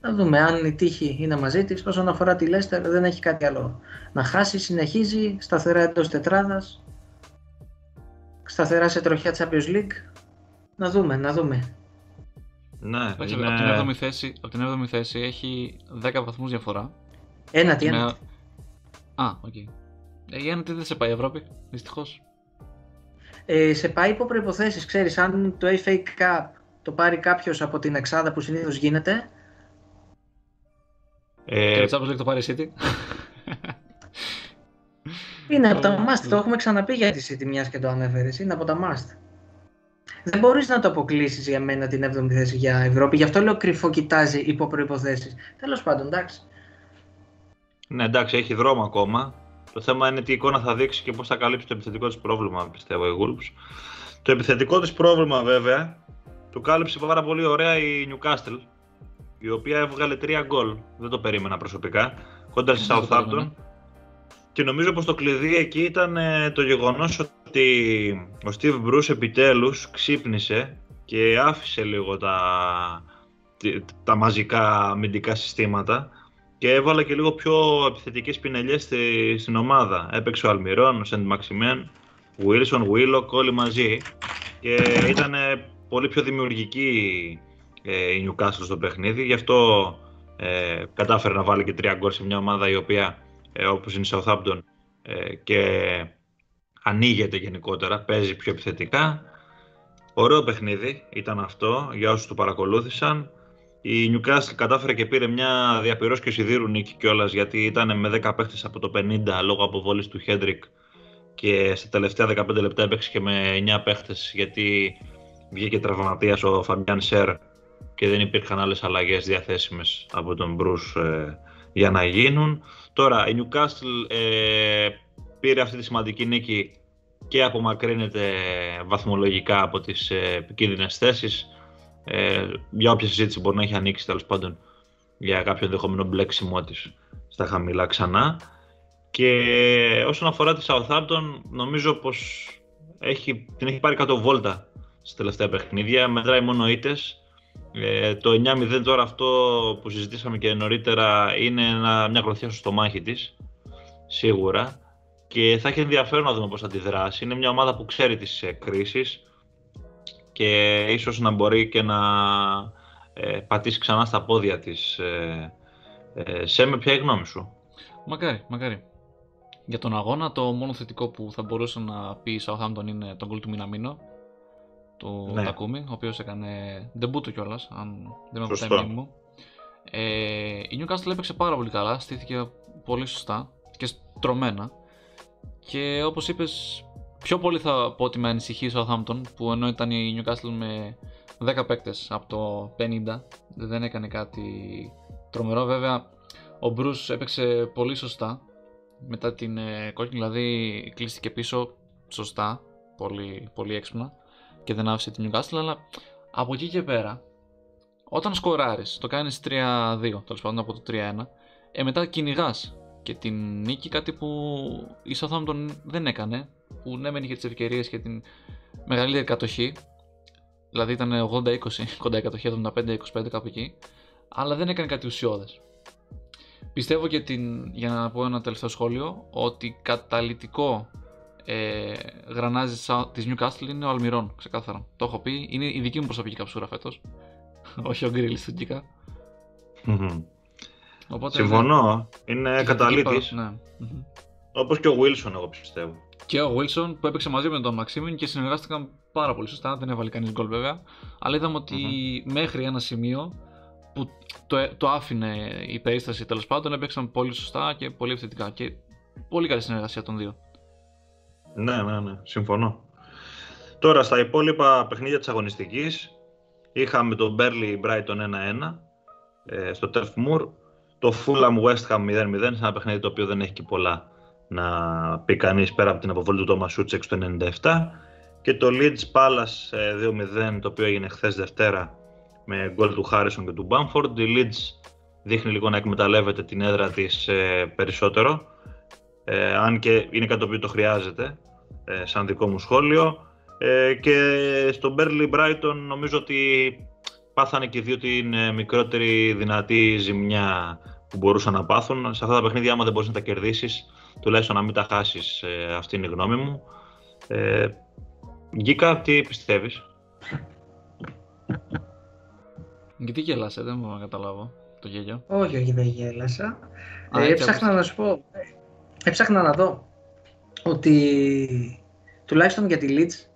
να δούμε αν η τύχη είναι μαζί της. Όσον αφορά τη Λέστερ, δεν έχει κάτι άλλο να χάσει. Συνεχίζει σταθερά εντός τετράδας. Σταθερά σε τροχιά Champions League. Να δούμε, να δούμε. Ναι, είναι... από, την 7η θέση, από την 7η θέση έχει 10 βαθμούς διαφορά. Ένα, τι ένα. Α, OK. Okay. Ε, ένατη δεν σε πάει η Ευρώπη, δυστυχώς. Ε, σε πάει υπό προϋποθέσεις. Ξέρεις, αν το FA Cup το πάρει κάποιος από την εξάδα που συνήθως γίνεται, ε... Και το Champions το πάρει η City. Είναι από τα must, το έχουμε ξαναπεί για τη City μιας και το ανέφερες, είναι από τα must. Δεν μπορείς να το αποκλείσεις για μένα την 7η θέση για Ευρώπη, γι' αυτό λέω κρυφό κοιτάζει υπό προϋποθέσεις. Τέλος πάντων, εντάξει. Ναι, εντάξει, έχει δρόμο ακόμα. Το θέμα είναι τι εικόνα θα δείξει και πώς θα καλύψει το επιθετικό της πρόβλημα, πιστεύω, η Wolves. Το επιθετικό της πρόβλημα, βέβαια, το κάλυψε πάρα πολύ ωραία η Newcastle, η οποία έβγαλε τρία γκολ. Δεν το περίμενα προσωπικά. Κοντά στη Southampton. Και νομίζω πως το κλειδί εκεί ήταν ε, το γεγονός ότι ο Steve Bruce επιτέλους ξύπνησε και άφησε λίγο τα, τα μαζικά αμυντικά συστήματα και έβαλε και λίγο πιο επιθετικές πινελιές στη, στην ομάδα. Έπαιξε ο Αλμυρών, ο Σεντ Μαξιμέν, Wilson, Willock, όλοι μαζί και ήταν πολύ πιο δημιουργική ε, η Newcastle στο παιχνίδι. Γι' αυτό ε, κατάφερε να βάλει και τρία γκολ σε μια ομάδα η οποία ε, όπως είναι η Southampton ε, και ανοίγεται γενικότερα, παίζει πιο επιθετικά. Ωραίο παιχνίδι ήταν αυτό για όσους το παρακολούθησαν. Η Newcastle κατάφερε και πήρε μια διαπυρός και σιδήρου νίκη κιόλας γιατί ήταν με 10 παίχτες από το 50 λόγω αποβολής του Χέντρικ και στα τελευταία 15 λεπτά έπαιξε και με 9 παίχτες γιατί βγήκε τραυματίας ο Φαμπιάν Σερ και δεν υπήρχαν άλλες αλλαγές διαθέσιμες από τον Μπρούς ε, για να γίνουν. Τώρα η Newcastle ε, πήρε αυτή τη σημαντική νίκη και απομακρύνεται βαθμολογικά από τις ε, επικίνδυνες θέσεις. Ε, για όποια συζήτηση μπορεί να έχει ανοίξει τέλος πάντων για κάποιο ενδεχόμενο μπλέξιμό της στα χαμηλά ξανά. Και όσον αφορά τη Southampton, νομίζω πως έχει, την έχει πάρει κάτω βόλτα στα τελευταία παιχνίδια. Μετράει μόνο ήττες ε, το 9-0 τώρα αυτό που συζητήσαμε και νωρίτερα είναι ένα, μια κροθιά στο στομάχι της, σίγουρα. Και θα έχει ενδιαφέρον να δούμε πώς θα αντιδράσει. Είναι μια ομάδα που ξέρει τις ε, κρίσεις και ίσως να μπορεί και να ε, πατήσει ξανά στα πόδια της. Ε, ε, σε με ποια η γνώμη σου; Μακάρι, μακάρι. Για τον αγώνα το μόνο θετικό που θα μπορούσε να πεις η Southampton είναι τον γκολ του Μιναμίνο του ναι. Τακούμι, ο οποίος έκανε ντεμπούτο κιόλας, αν δεν με αποτάει μου. Ε, η Newcastle έπαιξε πάρα πολύ καλά, στήθηκε πολύ σωστά και στρωμένα. Και όπως είπες, πιο πολύ θα πω ότι με ανησυχεί ο Southampton που ενώ ήταν η Newcastle με 10 παίκτες από το 50 δεν έκανε κάτι τρομερό. Βέβαια ο Bruce έπαιξε πολύ σωστά μετά την ε, κόκκινη, δηλαδή κλείστηκε πίσω σωστά, πολύ, πολύ έξυπνα και δεν άφησε την Newcastle, αλλά από εκεί και πέρα, όταν σκοράρεις, το κάνεις 3-2, τέλος πάντων από το 3-1, ε, μετά κυνηγάς και την νίκη, κάτι που η Southampton δεν έκανε, που ναι μεν είχε τις ευκαιρίες και την μεγαλύτερη κατοχή, δηλαδή ήταν 80-20, κοντά η κατοχή, 75-25 κάπου εκεί, αλλά δεν έκανε κάτι ουσιώδες. Πιστεύω και την, για να πω ένα τελευταίο σχόλιο, ότι καταλητικό ε, γρανάζι της Newcastle είναι ο Αλμυρών, ξεκάθαρα. Το έχω πει, είναι η δική μου προσωπική καψούρα φέτος. Όχι ο Γκρίλι του Γκίκα. Συμφωνώ. Είναι καταλήτης. Ναι. Όπως και ο Wilson, εγώ πιστεύω. Και ο Wilson που έπαιξε μαζί με τον Μαξίμιν και συνεργάστηκαν πάρα πολύ σωστά. Δεν έβαλε κανείς γκολ βέβαια. Αλλά είδαμε ότι μέχρι ένα σημείο που το, το άφηνε η περίσταση τέλος πάντων έπαιξαν πολύ σωστά και πολύ ευθετικά. Και πολύ καλή συνεργασία των δύο. Ναι, ναι, ναι, συμφωνώ. Τώρα στα υπόλοιπα παιχνίδια της αγωνιστικής είχαμε τον Burnley Brighton 1-1 ε, στο Turf Moor, το Fulham West Ham 0-0 σε ένα παιχνίδι το οποίο δεν έχει και πολλά να πει κανείς πέρα από την αποβολή του Thomas Σούτσεκ στο 97 και το Leeds Palace 2-0 ε, το οποίο έγινε χθες Δευτέρα με γκολ του Harrison και του Bamford. Η Leeds δείχνει λίγο να εκμεταλλεύεται την έδρα της ε, περισσότερο ε, αν και είναι κάτι το οποίο το χρειάζεται ε, σαν δικό μου σχόλιο ε, και στο Burnley Brighton νομίζω ότι πάθανε και δύο την ε, μικρότερη δυνατή ζημιά που μπορούσαν να πάθουν. Σε αυτά τα παιχνίδια άμα δεν μπορείς να τα κερδίσεις τουλάχιστον να μην τα χάσεις ε, αυτή είναι η γνώμη μου. Ε, Γκίκα, τι πιστεύεις; Γιατί γέλασε, δεν μπορώ να καταλάβω το γέλιο. Όχι, όχι, δεν γέλασα. ε, έψαχνα να σου πω, έψαχνα να δω ότι τουλάχιστον για τη Leeds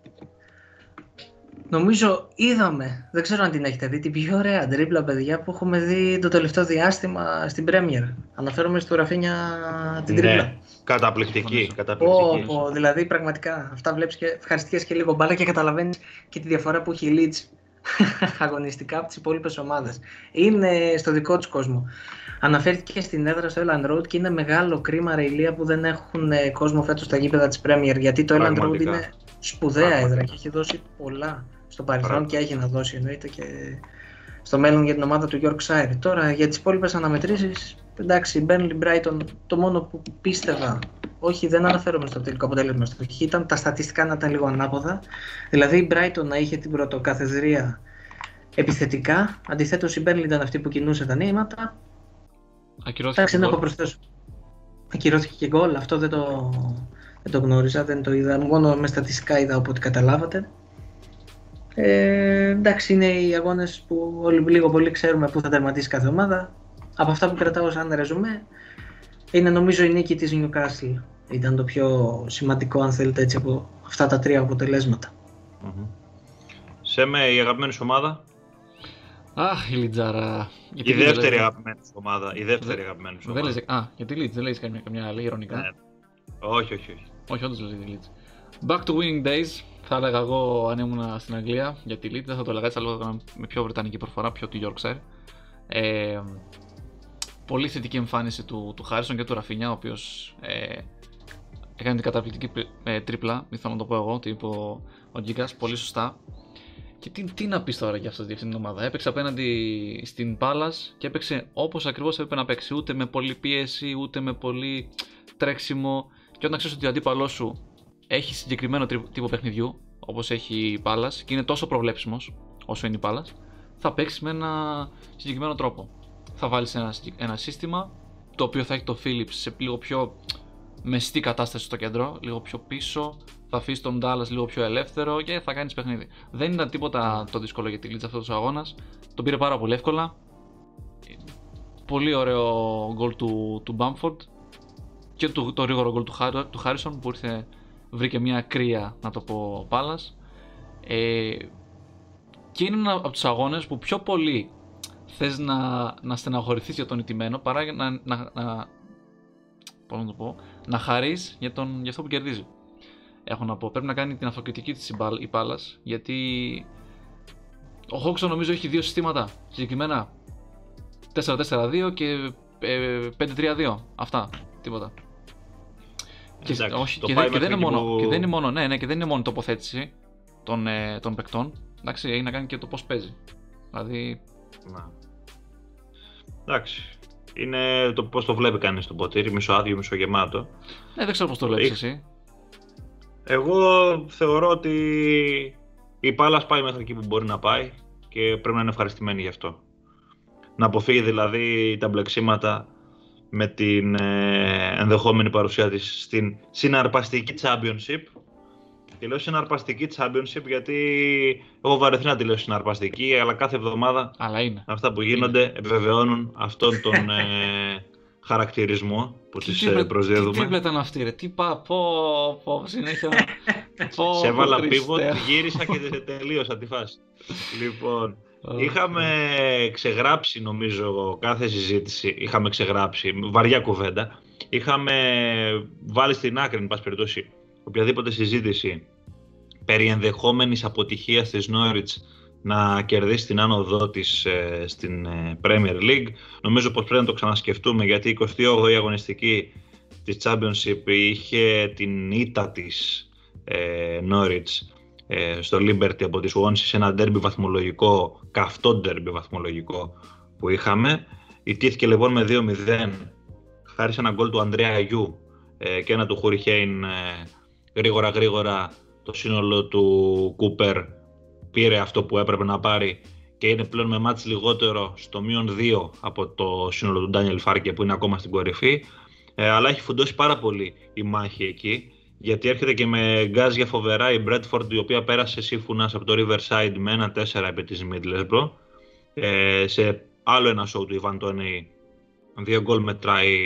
νομίζω είδαμε, δεν ξέρω αν την έχετε δει, την πιο ωραία τρίπλα παιδιά που έχουμε δει το τελευταίο διάστημα στην Premier. Αναφέρομαι στο Ραφίνια την ναι, τρίπλα. Καταπληκτική, καταπληκτική. Oh, δηλαδή πραγματικά αυτά βλέπεις και ευχαριστικές και λίγο μπάλα και καταλαβαίνεις και τη διαφορά που έχει η Leeds αγωνιστικά από τις υπόλοιπες ομάδες. Είναι στο δικό τους κόσμο. Αναφέρθηκε στην έδρα στο Elland Road και είναι μεγάλο κρίμα ρεϊλία που δεν έχουν ε, κόσμο φέτος στα γήπεδα της Premier. Γιατί το Elland Road είναι σπουδαία έδρα και έχει δώσει πολλά στο παρελθόν και έχει να δώσει εννοείται και στο μέλλον για την ομάδα του Yorkshire. Τώρα για τις υπόλοιπες αναμετρήσεις, εντάξει, Burnley Brighton, το μόνο που πίστευα, όχι δεν αναφέρομαι στο τελικό αποτέλεσμα στο ήταν τα στατιστικά να ήταν λίγο ανάποδα. Δηλαδή η Brighton να είχε την πρωτοκαθεδρία επιθετικά, αντιθέτως η Burnley ήταν αυτή που κινούσε τα νήματα Ακυρώθηκε Εντάξει, δεν έχω προσθέσω. Ακυρώθηκε και γκολ, αυτό δεν το, δεν το γνώριζα, δεν το είδα. Μόνο με στατιστικά είδα ό,τι καταλάβατε. Ε, εντάξει, είναι οι αγώνες που όλοι λίγο πολύ ξέρουμε πού θα τερματίσει κάθε ομάδα. Από αυτά που κρατάω σαν ρεζουμέ, είναι νομίζω η νίκη της Newcastle. Ήταν το πιο σημαντικό, αν θέλετε, έτσι, από αυτά τα τρία αποτελέσματα. Mm-hmm. Σε με η αγαπημένη σου ομάδα; Αχ, η Λιτζάρα. Η δεύτερη αγαπημένη σου ομάδας. Η δεύτερη αγαπημένη σου ομάδας. Α, γιατί Λίτζ, δεν λέει καμιά, καμιά άλλη ηρωνικά; Ναι. Όχι, όχι, όχι. Όχι, όντως λέει τη Λίτζ. Back to winning days. Θα έλεγα εγώ αν ήμουν στην Αγγλία για τη Λίτζ. Δεν θα το έλεγα έτσι, αλλά με πιο βρετανική προφορά, πιο του Yorkshire. Ε, πολύ θετική εμφάνιση του, του Χάρισον και του Ραφίνια, ο οποίος ε, έκανε την καταπληκτική ε, τρίπλα. Μη θέλω να το πω εγώ, ότι είπε ο, ο Γκίκα πολύ σωστά. Και τι, τι να πεις τώρα για αυτή την ομάδα. Έπαιξε απέναντι στην Πάλα και έπαιξε όπως ακριβώς έπρεπε να παίξει. Ούτε με πολλή πίεση, ούτε με πολύ τρέξιμο. Και όταν ξέρεις ότι ο αντίπαλός σου έχει συγκεκριμένο τύπο παιχνιδιού, όπως έχει η Πάλα, και είναι τόσο προβλέψιμος όσο είναι η Πάλα, θα παίξεις με ένα συγκεκριμένο τρόπο. Θα βάλεις ένα, ένα σύστημα το οποίο θα έχει το Philips σε λίγο πιο μεστή κατάσταση στο κέντρο, λίγο πιο πίσω, θα αφήσεις τον Dallas λίγο πιο ελεύθερο και θα κάνεις παιχνίδι. Δεν ήταν τίποτα το δύσκολο για τη Leeds αυτός ο αγώνας. Τον πήρε πάρα πολύ εύκολα. Πολύ ωραίο γκολ του, του Bamford και το, το γρήγορο γκολ του, του Harrison που ήρθε, βρήκε μια κρύα να το πω πάλας. Ε, και είναι ένα από τους αγώνες που πιο πολύ θες να, να στεναχωρηθείς για τον ηττημένο παρά να, να, να, πώς να το πω, να χαρείς για, τον, για αυτό που κερδίζει. Έχω να πω, πρέπει να κάνει την αυτοκριτική της η Πάλας, γιατί ο Χόξον νομίζω έχει δύο συστήματα, συγκεκριμένα 4-4-2 και 5-3-2, ε, αυτά, τίποτα. Και, όχι, και, δεν, και, δεν είναι μόνο, που... και δεν είναι μόνο, ναι, ναι, και δεν είναι μόνο τοποθέτηση των, ε, των παικτών. Εντάξει, έχει να κάνει και το πώς παίζει. Δηλαδή. Να. Εντάξει. Είναι το πώς το βλέπει κανείς το ποτήρι, μισοάδιο, μισογεμάτο. Ναι, δεν ξέρω πώς το βλέπεις ε, εσύ. Εγώ θεωρώ ότι η Πάλα πάει μέχρι εκεί που μπορεί να πάει και πρέπει να είναι ευχαριστημένη γι' αυτό. Να αποφύγει δηλαδή τα μπλεξίματα με την ε, ενδεχόμενη παρουσία της στην συναρπαστική Championship. Και λέω συναρπαστική Championship γιατί έχω βαρεθεί να τη λέω συναρπαστική, αλλά κάθε εβδομάδα αλλά είναι. αυτά που γίνονται είναι. επιβεβαιώνουν αυτόν τον ε, χαρακτηρισμό που τις ε, προσδίδουμε. Τι ήταν αυτή ρε, τι πά, πω, πω, συνέχεια. πω, Σε έβαλα πίβο, γύρισα και τελείωσα τη φάση. λοιπόν, Είχαμε ξεγράψει νομίζω κάθε συζήτηση, είχαμε ξεγράψει, βαριά κουβέντα. Είχαμε βάλει στην άκρη, εν πάση περιπτώσει, οποιαδήποτε συζήτηση περί ενδεχόμενης αποτυχίας της Νόριτς να κερδίσει την άνοδό της ε, στην ε, Premier League. Νομίζω πως πρέπει να το ξανασκεφτούμε γιατί η 28η αγωνιστική της Championship είχε την ήττα της ε, Norwich ε, στο Liberty από τη Swansea σε ένα ντέρμπι βαθμολογικό, καυτό ντέρμπι βαθμολογικό που είχαμε. Ιτήθηκε λοιπόν με 2-0 χάρη σε ένα γκολ του Ανδρέα Αγιού ε, και ένα του Χούρι Χέιν ε, γρήγορα γρήγορα το σύνολο του Κούπερ πήρε αυτό που έπρεπε να πάρει και είναι πλέον με μάτς λιγότερο στο μείον 2 από το σύνολο του Ντάνιελ Φάρκε που είναι ακόμα στην κορυφή. Ε, αλλά έχει φουντώσει πάρα πολύ η μάχη εκεί γιατί έρχεται και με γκάζια φοβερά η Bradford η οποία πέρασε σύμφωνας από το Riverside με ένα 4 επί της Middlesbrough ε, σε άλλο ένα show του Ιβάν Τόνεϊ δύο γκολ μετράει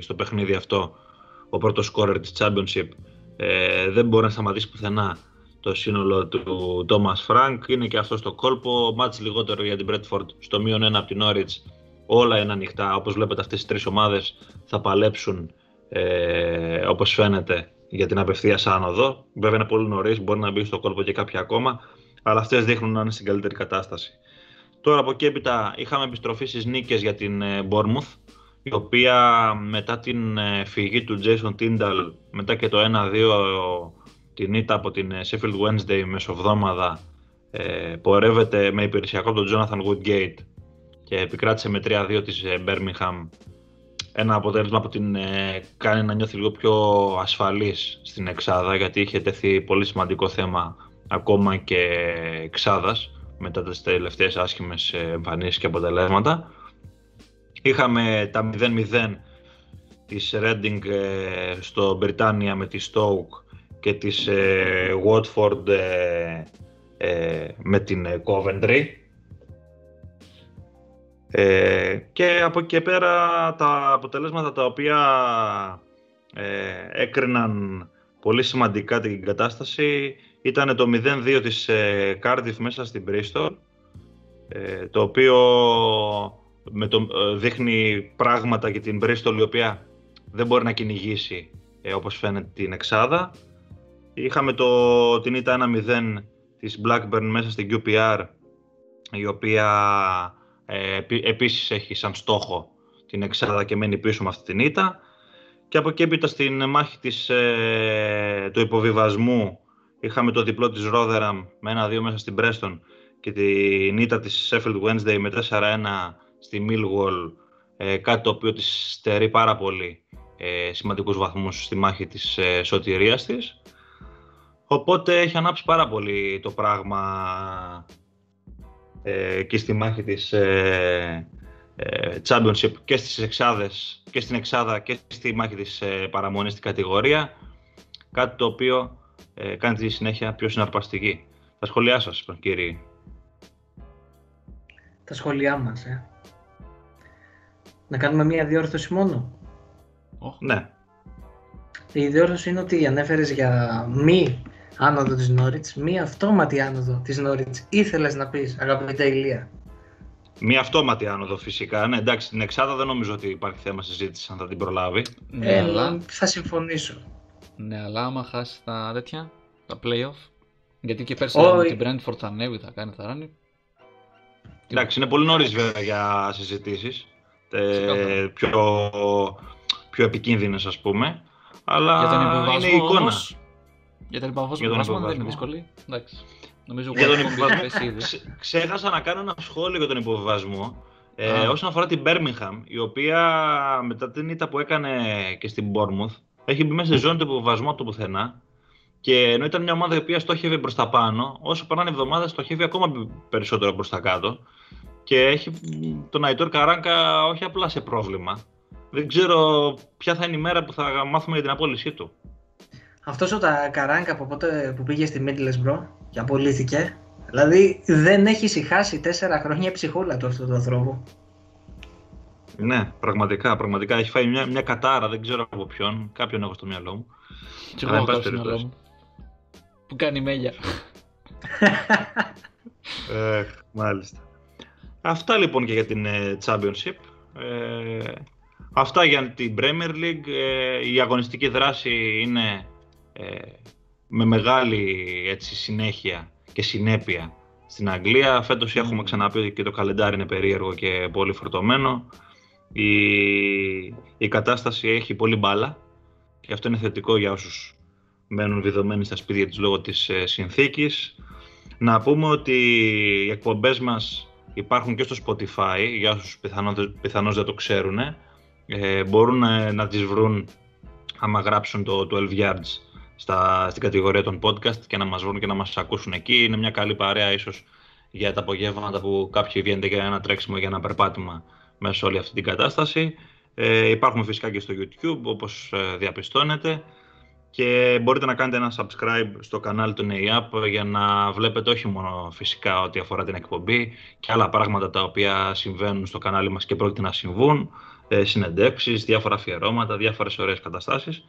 στο παιχνίδι αυτό ο πρώτος σκόρερ της Championship. Ε, δεν μπορεί να σταματήσει πουθενά το σύνολο του Thomas Frank. Είναι και αυτός στο κόλπο. Μάτς λιγότερο για την Bradford στο μείον ένα από την Norwich. Όλα είναι ανοιχτά. Όπως βλέπετε αυτές οι τρεις ομάδες θα παλέψουν ε, όπως φαίνεται για την απευθεία άνοδο. Βέβαια είναι πολύ νωρίς, μπορεί να μπει στο κόλπο και κάποια ακόμα, αλλά αυτές δείχνουν να είναι στην καλύτερη κατάσταση. Τώρα από εκεί έπειτα είχαμε επιστροφή στις νίκες για την ε, Bournemouth, η οποία μετά την ε, φυγή του Jason Tyndall, μετά και το 1-2 την ήττα από την ε, Sheffield Wednesday μεσοβδόμαδα, ε, πορεύεται με υπηρεσιακό τον Jonathan Woodgate και επικράτησε με 3-2 της Birmingham ένα αποτέλεσμα που την ε, κάνει να νιώθει λίγο πιο ασφαλής στην εξάδα γιατί είχε τεθεί πολύ σημαντικό θέμα ακόμα και εξάδας μετά τις τελευταίες άσχημες εμφανίσεις και αποτελέσματα. Είχαμε τα 0-0 της Reading ε, στο Μπριτάνια με τη Stoke και της ε, Watford με την Coventry ε, και από εκεί και πέρα τα αποτελέσματα τα οποία ε, έκριναν πολύ σημαντικά την κατάσταση ήταν το 0-2 της ε, Cardiff μέσα στην Bristol ε, το οποίο με το, ε, δείχνει πράγματα για την Bristol η οποία δεν μπορεί να κυνηγήσει ε, όπως φαίνεται την Εξάδα. Είχαμε το, την ήττα 1-0 της Blackburn μέσα στην QPR η οποία ε, επίσης έχει σαν στόχο την εξάδα και μένει πίσω με αυτή την ήττα. Και από εκεί έπειτα στην μάχη της, ε, του υποβιβασμού είχαμε το διπλό της Rotherham με ένα-δύο μέσα στην Preston και την ήττα της Sheffield Wednesday με 4-1 στη Millwall, ε, κάτι το οποίο της στερεί πάρα πολύ ε, σημαντικούς βαθμούς στη μάχη της ε, σωτηρίας της. Οπότε έχει ανάψει πάρα πολύ το πράγμα ε, και στη μάχη της ε, ε, Championship και στις εξάδες και στην εξάδα και στη μάχη της ε, παραμονής στην κατηγορία κάτι το οποίο ε, κάνει τη συνέχεια πιο συναρπαστική. Τα σχόλιά σας, κύριε. Τα σχόλιά μας, ε. Να κάνουμε μία διόρθωση μόνο; Oh. Ναι. Η διόρθωση είναι ότι ανέφερες για μη άνοδο της Νόριτς, μία αυτόματη άνοδο της Νόριτς ήθελες να πεις αγαπητέ Ηλία; Μία αυτόματη άνοδο φυσικά. Ναι, εντάξει, την Εξάδα δεν νομίζω ότι υπάρχει θέμα συζήτηση αν θα την προλάβει. Ναι, Ε, αλλά, Θα συμφωνήσω. ναι, αλλά άμα χάσει τα τέτοια, τα playoff. Γιατί και πέρσι Όχι. με την Brentford θα ανέβει, θα κάνει, θα ράνει. Εντάξει, είναι πολύ νωρίς βέβαια για συζητήσεις. Ξεκάθαρα. πιο, πιο επικίνδυνες, ας πούμε. Αλλά Για τον είναι υποβασμό η εικόνα. όμως, για τον υποβασμό, Για τον υποβασμό δεν είναι υποβασμό. δύσκολη. Εντάξει. Νομίζω Για τον ότι έχουμε υποβασμό. πέσει ήδη. Ξε- Ξέχασα να κάνω ένα σχόλιο για τον υποβιβασμό. Ε, Α. όσον αφορά την Birmingham, η οποία μετά την ήττα που έκανε και στην Bournemouth, έχει μπει μέσα στη ζώνη του υποβιβασμού από το πουθενά. Και ενώ ήταν μια ομάδα η οποία στόχευε προς τα πάνω, όσο περνάνε εβδομάδες στοχεύει ακόμα περισσότερο προς τα κάτω. Και έχει μ, τον Αϊτόρ Καράνκα όχι απλά σε πρόβλημα. Δεν ξέρω ποια θα είναι η μέρα που θα μάθουμε για την απόλυσή του. Αυτός ο τα Καράνκα από πότε που πήγε στη Middlesbrough και απολύθηκε, δηλαδή δεν έχει ησυχάσει τέσσερα χρόνια η ψυχούλα του αυτού του ανθρώπου. Ναι, πραγματικά, πραγματικά έχει φάει μια, μια κατάρα, δεν ξέρω από ποιον. Κάποιον έχω στο μυαλό μου. Και Αλλά, εγώ εν έχω πάση στο μυαλό περιπτώσει. μου. Που κάνει μέλια. Ε, μάλιστα. Αυτά λοιπόν και για την ε, Championship. Ε, αυτά για την Premier League. Ε, η αγωνιστική δράση είναι ε, με μεγάλη έτσι, συνέχεια και συνέπεια στην Αγγλία. Φέτος έχουμε ξαναπεί ότι και το καλεντάρι είναι περίεργο και πολύ φορτωμένο. Η, η κατάσταση έχει πολύ μπάλα και αυτό είναι θετικό για όσους μένουν βιδωμένοι στα σπίτια τους λόγω της ε, συνθήκης. Να πούμε ότι οι εκπομπές μας υπάρχουν και στο Spotify, για όσους πιθανώς, πιθανώς δεν το ξέρουν. Ε, μπορούν ε, να τις βρουν άμα γράψουν το 12 Yards στα, στην κατηγορία των podcast και να μας βρουν και να μας ακούσουν εκεί. Είναι μια καλή παρέα ίσως για τα απογεύματα που κάποιοι βγαίνετε για ένα τρέξιμο για ένα περπάτημα μέσα σε όλη αυτή την κατάσταση. Ε, υπάρχουν φυσικά και στο YouTube όπως ε, διαπιστώνετε και μπορείτε να κάνετε ένα subscribe στο κανάλι του NAIAP για να βλέπετε όχι μόνο φυσικά ό,τι αφορά την εκπομπή και άλλα πράγματα τα οποία συμβαίνουν στο κανάλι μας και πρόκειται να συμβούν, ε, συνεντεύξεις, διάφορα αφιερώματα, διάφορες ωραίες καταστάσεις.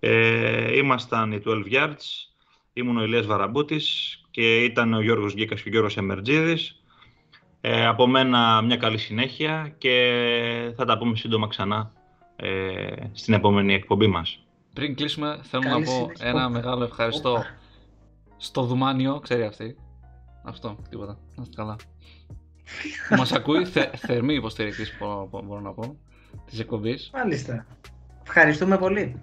Ε, ήμασταν οι 12 Yards, ήμουν ο Ηλίας Βαραμπούτης και ήταν ο Γιώργος Γκίκας και ο Γιώργος Εμερτζίδης. Ε, από μένα μια καλή συνέχεια και θα τα πούμε σύντομα ξανά ε, στην επόμενη εκπομπή μας. Πριν κλείσουμε, θέλω Καλή να πω συνέχεια. ένα Όπα. μεγάλο ευχαριστώ Όπα. στο Δουμάνιο, ξέρει αυτή. Αυτό, τίποτα. Να είστε καλά. Που μας ακούει, θε, θερμή υποστηρικτής μπορώ, μπορώ να πω, της εκπομπής. Μάλιστα. Ευχαριστούμε πολύ.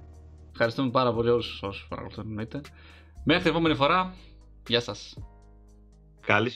Ευχαριστούμε πάρα πολύ όλους όσους παρακολουθούν εννοείται. Μέχρι την επόμενη φορά, γεια σας. Καλή